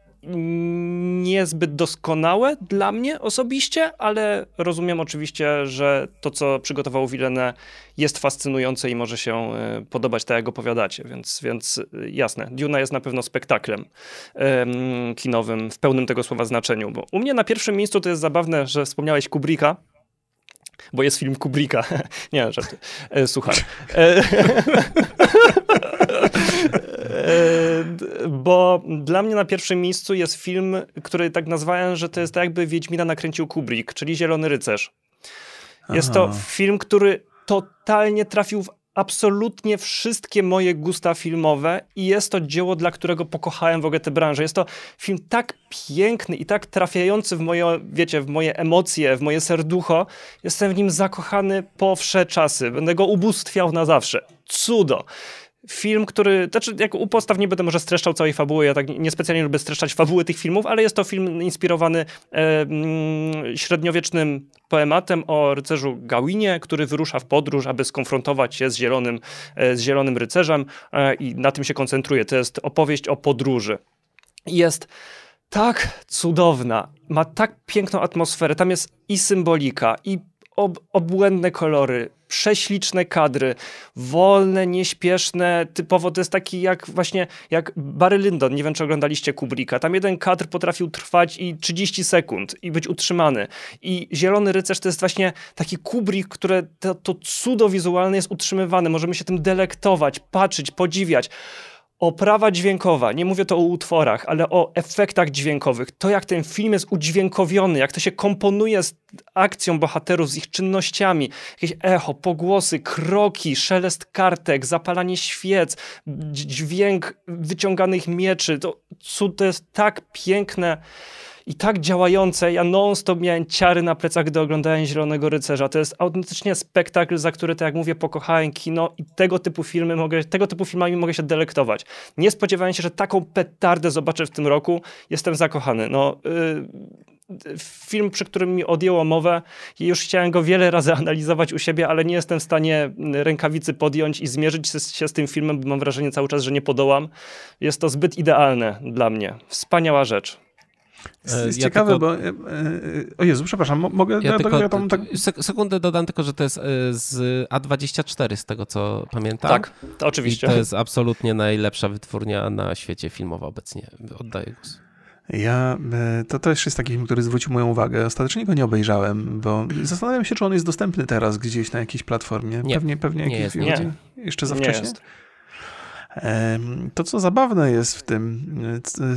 niezbyt doskonałe dla mnie osobiście, ale rozumiem oczywiście, że to, co przygotował Villeneuve jest fascynujące i może się e, podobać tak, jak opowiadacie, więc, więc e, jasne, Duna jest na pewno spektaklem um, kinowym w pełnym tego słowa znaczeniu, bo u mnie na pierwszym miejscu to jest zabawne, że wspomniałeś Kubricka, bo jest film Kubricka. Nie, żarty. E, słuchaj. E, e, bo dla mnie na pierwszym miejscu jest film, który tak nazwałem, że to jest tak jakby Wiedźmina nakręcił Kubrick, czyli Zielony Rycerz. Jest Aha. to film, który totalnie trafił w absolutnie wszystkie moje gusta filmowe i jest to dzieło, dla którego pokochałem w ogóle tę branżę. Jest to film tak piękny i tak trafiający w moje, wiecie, w moje emocje, w moje serducho. Jestem w nim zakochany po wsze czasy. Będę go ubóstwiał na zawsze. Cudo film, który, znaczy jak u postaw nie będę może streszczał całej fabuły, ja tak niespecjalnie lubię streszczać fabuły tych filmów, ale jest to film inspirowany e, średniowiecznym poematem o rycerzu Gawinie, który wyrusza w podróż, aby skonfrontować się z zielonym, e, z zielonym rycerzem e, i na tym się koncentruje. To jest opowieść o podróży. Jest tak cudowna, ma tak piękną atmosferę, tam jest i symbolika, i ob obłędne kolory, prześliczne kadry, wolne, nieśpieszne, typowo to jest taki jak właśnie, jak Barry Lyndon, nie wiem czy oglądaliście Kubricka, tam jeden kadr potrafił trwać i 30 sekund i być utrzymany. I Zielony Rycerz to jest właśnie taki Kubrick, które to, to cudo wizualne jest utrzymywane, możemy się tym delektować, patrzeć, podziwiać. Oprawa dźwiękowa, nie mówię to o utworach, ale o efektach dźwiękowych. To, jak ten film jest udźwiękowiony, jak to się komponuje z akcją bohaterów, z ich czynnościami. Jakieś echo, pogłosy, kroki, szelest kartek, zapalanie świec, dźwięk wyciąganych mieczy. To, to jest tak piękne i tak działające. Ja non-stop miałem ciary na plecach, gdy oglądałem Zielonego Rycerza. To jest autentycznie spektakl, za który, tak jak mówię, pokochałem kino i tego typu filmy mogę, tego typu filmami mogę się delektować. Nie spodziewałem się, że taką petardę zobaczę w tym roku. Jestem zakochany. No, yy, film, przy którym mi odjęło mowę już chciałem go wiele razy analizować u siebie, ale nie jestem w stanie rękawicy podjąć i zmierzyć się z tym filmem, bo mam wrażenie cały czas, że nie podołam. Jest to zbyt idealne dla mnie. Wspaniała rzecz. Jest, jest ja ciekawe, tylko... bo... O Jezu, przepraszam, mogę... Ja, tylko, ja tam tak... Sekundę dodam tylko, że to jest z A24 z tego, co pamiętam. Tak, to oczywiście. I to jest absolutnie najlepsza wytwórnia na świecie filmowa obecnie. Oddaję głos. Ja, e, to też jest taki film, który zwrócił moją uwagę. Ostatecznie go nie obejrzałem, bo zastanawiam się, czy on jest dostępny teraz gdzieś na jakiejś platformie. Nie, pewnie, pewnie nie jest, nie. jeszcze za wcześnie. Jest. To, co zabawne jest w tym,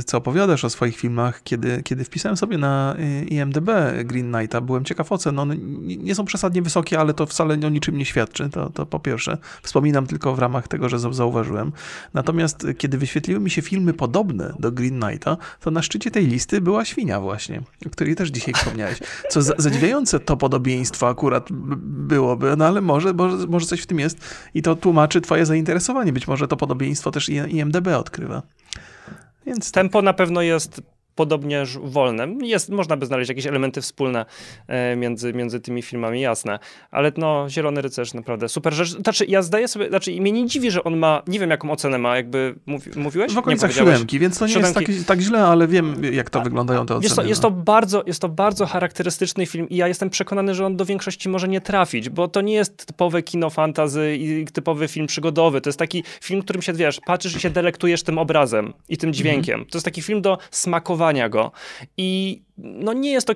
co opowiadasz o swoich filmach, kiedy, kiedy wpisałem sobie na y, IMDB Green Knighta, byłem ciekaw ocen. One nie są przesadnie wysokie, ale to wcale o niczym nie świadczy. To, to po pierwsze. Wspominam tylko w ramach tego, że zauważyłem. Natomiast kiedy wyświetliły mi się filmy podobne do Green Knighta, to na szczycie tej listy była Świnia właśnie, o której też dzisiaj wspomniałeś. Co zadziwiające to podobieństwo akurat byłoby, no ale może, może, może coś w tym jest i to tłumaczy twoje zainteresowanie. Być może to podobieństwo podobieństwo też IMDB odkrywa. Więc tempo na pewno jest podobnie wolne. Jest, można by znaleźć jakieś elementy wspólne e, między, między tymi filmami, jasne. Ale no, Zielony Rycerz naprawdę super rzecz. Znaczy, ja zdaję sobie, znaczy mnie nie dziwi, że on ma, nie wiem jaką ocenę ma, jakby mówi, mówiłeś? W okolicach siódemki, więc to nie siódemki. jest tak, tak źle, ale wiem, jak to wyglądają te oceny. Jest to, jest, to bardzo, jest to bardzo charakterystyczny film i ja jestem przekonany, że on do większości może nie trafić, bo to nie jest typowe kino fantazy i typowy film przygodowy. To jest taki film, którym się, wiesz, patrzysz i się delektujesz tym obrazem i tym dźwiękiem. Mm -hmm. To jest taki film do smakowania go. I no nie jest to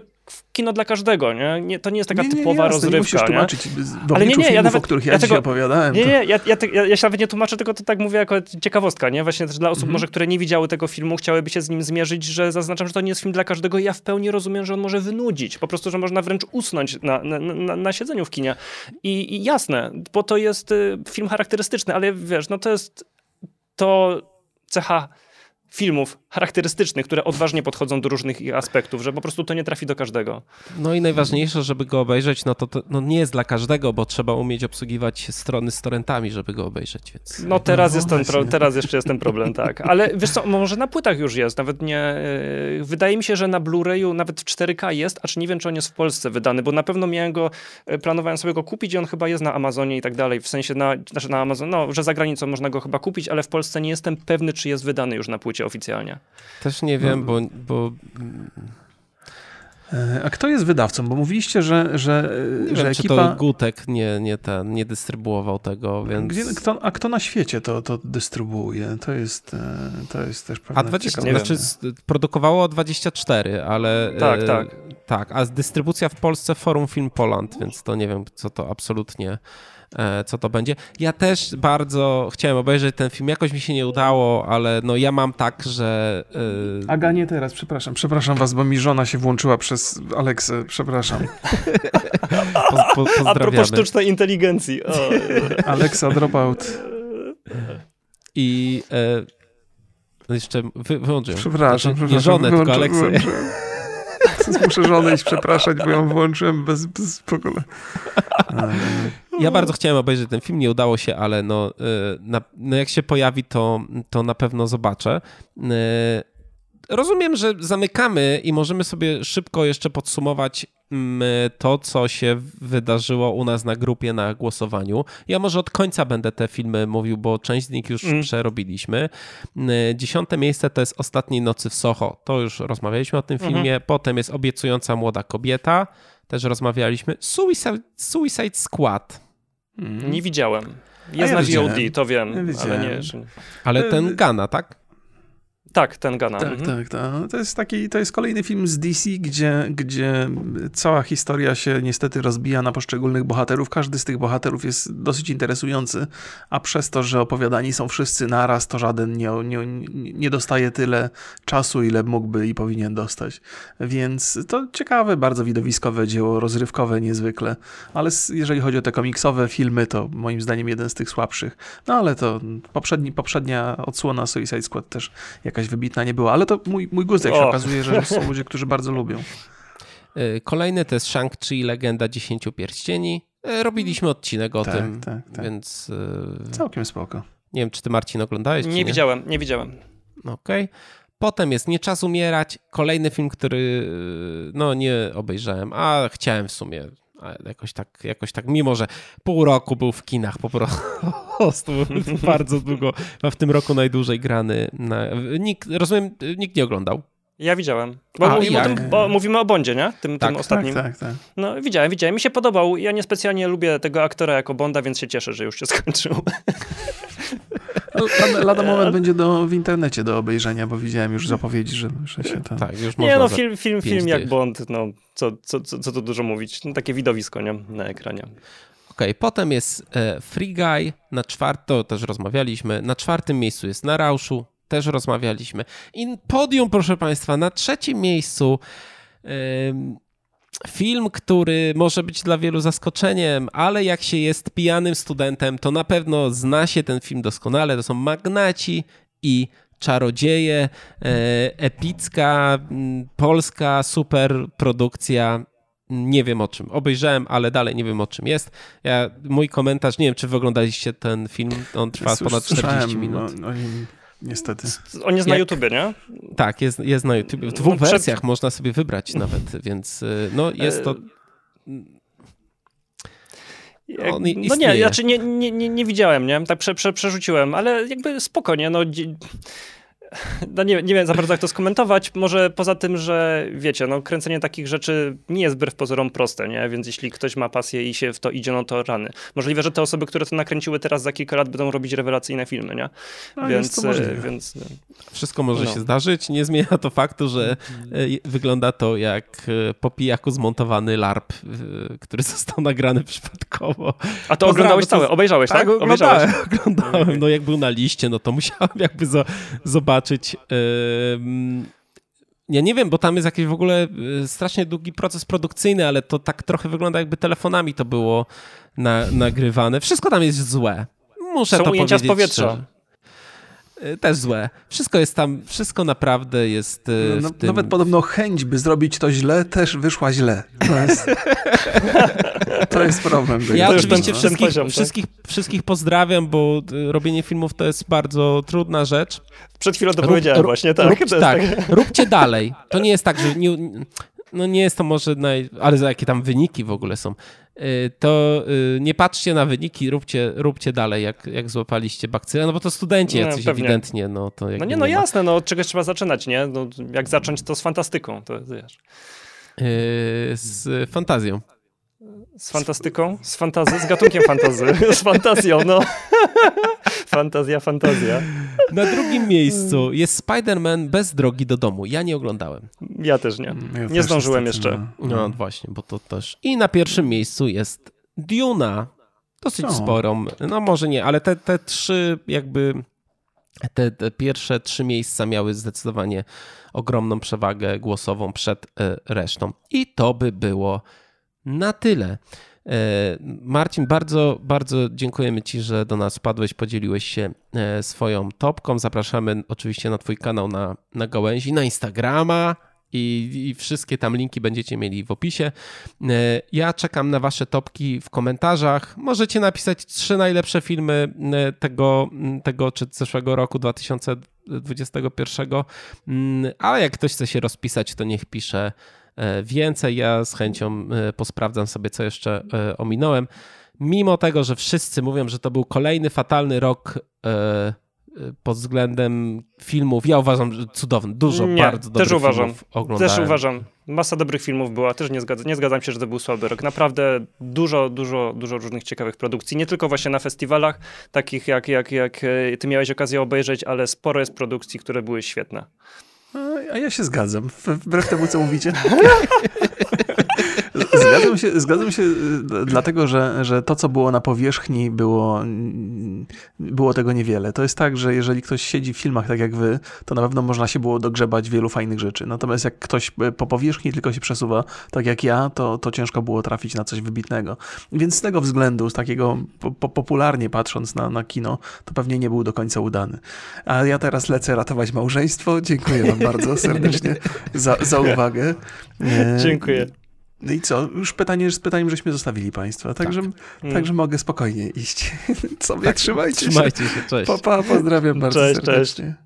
kino dla każdego, nie? nie to nie jest taka nie, nie, typowa jasne, rozrywka. Nie musisz tłumaczyć w Ale nie, nie, ja nawet, o których ja, ja tego, opowiadałem. Nie, nie, ja, ja, ja, ja, się nawet nie tłumaczę, tylko to tak mówię jako ciekawostka, nie? Właśnie też dla osób mhm. może, które nie widziały tego filmu, chciałyby się z nim zmierzyć, że zaznaczam, że to nie jest film dla każdego i ja w pełni rozumiem, że on może wynudzić. Po prostu, że można wręcz usnąć na, na, na, na siedzeniu w kinie. I, I jasne, bo to jest y, film charakterystyczny, ale wiesz, no to jest to cecha filmów charakterystycznych, które odważnie podchodzą do różnych aspektów, że po prostu to nie trafi do każdego. No i najważniejsze, żeby go obejrzeć, no to, to no nie jest dla każdego, bo trzeba umieć obsługiwać strony z torrentami, żeby go obejrzeć, więc... No teraz, no, jest ten pro, teraz jeszcze jest ten problem, tak. Ale wiesz co, może na płytach już jest, nawet nie... E, wydaje mi się, że na Blu-rayu nawet w 4K jest, a czy nie wiem, czy on jest w Polsce wydany, bo na pewno miałem go, e, planowałem sobie go kupić i on chyba jest na Amazonie i tak dalej, w sensie na, znaczy na Amazon, no, że za granicą można go chyba kupić, ale w Polsce nie jestem pewny, czy jest wydany już na płycie oficjalnie. Też nie wiem, no. bo, bo... E, a kto jest wydawcą? Bo mówiliście, że, że, nie że wiem, ekipa... Czy to Gutek nie, nie, ten, nie dystrybuował tego, więc... Gdzie, kto, a kto na świecie to, to dystrybuuje? To jest, e, to jest też pewne A 20, znaczy produkowało 24, ale... Tak, e, tak. Tak, a dystrybucja w Polsce Forum Film Poland, więc to nie wiem, co to absolutnie E, co to będzie. Ja też bardzo chciałem obejrzeć ten film, jakoś mi się nie udało, ale no ja mam tak, że... Yy... Aga, nie teraz, przepraszam, przepraszam was, bo mi żona się włączyła przez Aleksę, przepraszam. po, po, A propos sztucznej inteligencji. O. Alexa dropout. I e, jeszcze wy, wyłączyłem. Przepraszam, znaczy, przepraszam. Nie żonę, tylko Aleksę. Muszę żonę iść przepraszać, bo ją włączyłem bez, bez ogóle. Ja bardzo chciałem obejrzeć ten film, nie udało się, ale no, y, na, no jak się pojawi, to, to na pewno zobaczę. Y, rozumiem, że zamykamy i możemy sobie szybko jeszcze podsumować mm, to, co się wydarzyło u nas na grupie na głosowaniu. Ja może od końca będę te filmy mówił, bo część z nich już mm. przerobiliśmy. Y, dziesiąte miejsce to jest Ostatniej nocy w Soho. To już rozmawialiśmy o tym mhm. filmie. Potem jest Obiecująca młoda kobieta. Też rozmawialiśmy. Suicide, Suicide Squad. Mm. Nie widziałem. Jest ja na VOD, to wiem, ja ale nie. Ale ten Gana, tak? Tak, ten Gana. Tak, mhm. tak, tak. To jest taki, to jest kolejny film z DC, gdzie, gdzie cała historia się niestety rozbija na poszczególnych bohaterów. Każdy z tych bohaterów jest dosyć interesujący, a przez to, że opowiadani są wszyscy naraz, to żaden nie, nie, nie dostaje tyle czasu, ile mógłby i powinien dostać. Więc to ciekawe, bardzo widowiskowe dzieło, rozrywkowe niezwykle, ale jeżeli chodzi o te komiksowe filmy, to moim zdaniem jeden z tych słabszych. No ale to poprzedni, poprzednia odsłona Suicide Squad też jakaś jakaś wybitna nie była, ale to mój, mój gust, jak się okazuje, że są ludzie, którzy bardzo lubią. E, kolejny to jest Shang-Chi, Legenda Dziesięciu Pierścieni. E, robiliśmy odcinek o tak, tym, tak, tak. więc... E, Całkiem spoko. Nie wiem, czy ty Marcin oglądałeś? Nie, nie? widziałem, nie widziałem. Okej. Okay. Potem jest Nie czas umierać, kolejny film, który no nie obejrzałem, a chciałem w sumie jakoś tak, jakoś tak, mimo że pół roku był w kinach po prostu, bardzo długo, a w tym roku najdłużej grany. Na, nikt, rozumiem, nikt nie oglądał. Ja widziałem. Bo, A, mówimy, o tym, bo mówimy o Bondzie, nie? Tym, tak, tym ostatnim. Tak, tak, tak. No widziałem, widziałem. Mi się podobał. Ja niespecjalnie lubię tego aktora jako Bonda, więc się cieszę, że już się skończył. No, lada, lada moment będzie do, w internecie do obejrzenia, bo widziałem już zapowiedzi, że, że się tam... Tak, już Nie no, film, film, film jak Bond, no co, co, co, co tu dużo mówić. No, takie widowisko, nie? Na ekranie. Okej, okay, potem jest e, Free Guy, na czwarto też rozmawialiśmy, na czwartym miejscu jest Na Rauszu, też rozmawialiśmy. I podium, proszę Państwa, na trzecim miejscu film, który może być dla wielu zaskoczeniem, ale jak się jest pijanym studentem, to na pewno zna się ten film doskonale. To są Magnaci i Czarodzieje, e, epicka, polska super produkcja. Nie wiem o czym. Obejrzałem, ale dalej nie wiem o czym jest. Ja, mój komentarz, nie wiem, czy wy oglądaliście ten film. On trwa ponad 40 minut. No, niestety. On jest Jak... na YouTubie, nie? Tak, jest, jest na YouTubie. W dwóch no, wersjach przed... można sobie wybrać nawet, więc y, no jest to... On no nie, znaczy nie, nie, nie, nie widziałem, nie? Tak prze, prze, przerzuciłem, ale jakby spokojnie, no no nie, nie wiem za bardzo jak to skomentować, może poza tym, że wiecie, no kręcenie takich rzeczy nie jest wbrew pozorom proste, nie? Więc jeśli ktoś ma pasję i się w to idzie, no to rany. Możliwe, że te osoby, które to nakręciły teraz za kilka lat będą robić rewelacyjne filmy, nie? No, więc, e, więc no. Wszystko może no. się zdarzyć, nie zmienia to faktu, że e, wygląda to jak e, po pijaku zmontowany LARP, który został nagrany przypadkowo. A to oglądałeś całe, obejrzałeś, tak? tak? Oglądałem, oglądałem. No jak był na liście, no to musiałem jakby zobaczyć zobaczyć. Ja nie wiem, bo tam jest jakiś w ogóle y, strasznie długi proces produkcyjny, ale to tak trochę wygląda, jakby telefonami to było na, nagrywane. Wszystko tam jest złe. Muszę Są to ujęcia powiedzieć. z powietrza. Y, też złe. Wszystko jest tam, wszystko naprawdę jest. Y, no, tym... Nawet podobno chęć, by zrobić to źle, też wyszła źle. To jest, to jest problem. Ja to oczywiście wszystkich, poziom, tak? wszystkich, wszystkich pozdrawiam, bo robienie filmów to jest bardzo trudna rzecz. Przed chwilą to rób, powiedziałem rób, właśnie, tak. Rób, tak, tak. Róbcie dalej. To nie jest tak, że nie, no nie jest to może, naj, ale za jakie tam wyniki w ogóle są, y, to y, nie patrzcie na wyniki, róbcie, róbcie dalej, jak, jak złapaliście bakcylę, no bo to studenci no, jacyś pewnie. ewidentnie. No, to no nie, no jasne, no od czegoś trzeba zaczynać, nie? No, jak zacząć to z fantastyką, to wiesz. Yy, z fantazją. Z fantastyką? Z fantazy? Z gatunkiem fantazy. Z fantazją, no. Fantazja, fantazja. Na drugim miejscu jest Spider-Man bez drogi do domu. Ja nie oglądałem. Ja też nie. Mm, ja nie też zdążyłem jeszcze. No. no właśnie, bo to też. I na pierwszym miejscu jest Duna. Dosyć no. sporą. No może nie, ale te, te trzy jakby te, te, pierwsze trzy miejsca miały zdecydowanie ogromną przewagę głosową przed y, resztą. I to by było na tyle. E, Marcin, bardzo, bardzo dziękujemy Ci, że do nas padłeś, podzieliłeś się e, swoją topką. Zapraszamy oczywiście na Twój kanał na, na gałęzi, na Instagrama. I, I, wszystkie tam linki będziecie mieli w opisie. E, ja czekam na Wasze topki w komentarzach. Możecie napisać trzy najlepsze filmy tego, tego czy zeszłego roku 2021. Mm, ale jak ktoś chce się rozpisać, to niech pisze więcej. Ja z chęcią e, posprawdzam sobie, co jeszcze e, ominąłem. Mimo tego, że wszyscy mówią, że to był kolejny fatalny rok pod względem filmów, ja uważam, że cudowny, dużo nie, bardzo dobrych też uważam, filmów oglądałem. Też uważam. Masa dobrych filmów była, też nie zgadzam, nie zgadzam się, że to był słaby rok. Naprawdę dużo, dużo, dużo różnych ciekawych produkcji, nie tylko właśnie na festiwalach, takich jak, jak, jak ty miałeś okazję obejrzeć, ale sporo jest produkcji, które były świetne. A ja się zgadzam, wbrew temu, co mówicie. Zgadzam się, zgadzam się y, dlatego, że, że to, co było na powierzchni, było, było tego niewiele. To jest tak, że jeżeli ktoś siedzi w filmach tak jak wy, to na pewno można się było dogrzebać wielu fajnych rzeczy. Natomiast jak ktoś po powierzchni tylko się przesuwa, tak jak ja, to, to ciężko było trafić na coś wybitnego. Więc z tego względu, z takiego po, popularnie patrząc na, na kino, to pewnie nie był do końca udany. A ja teraz lecę ratować małżeństwo. Dziękuję wam bardzo serdecznie za, za uwagę. Dziękuję. No i co? Już pytanie z pytaniem żeśmy zostawili Państwa, także, tak. także mogę spokojnie iść. Sobie tak, trzymajcie, trzymajcie się. się. Cześć. Pa, pa, pozdrawiam bardzo cześć, serdecznie. Cześć.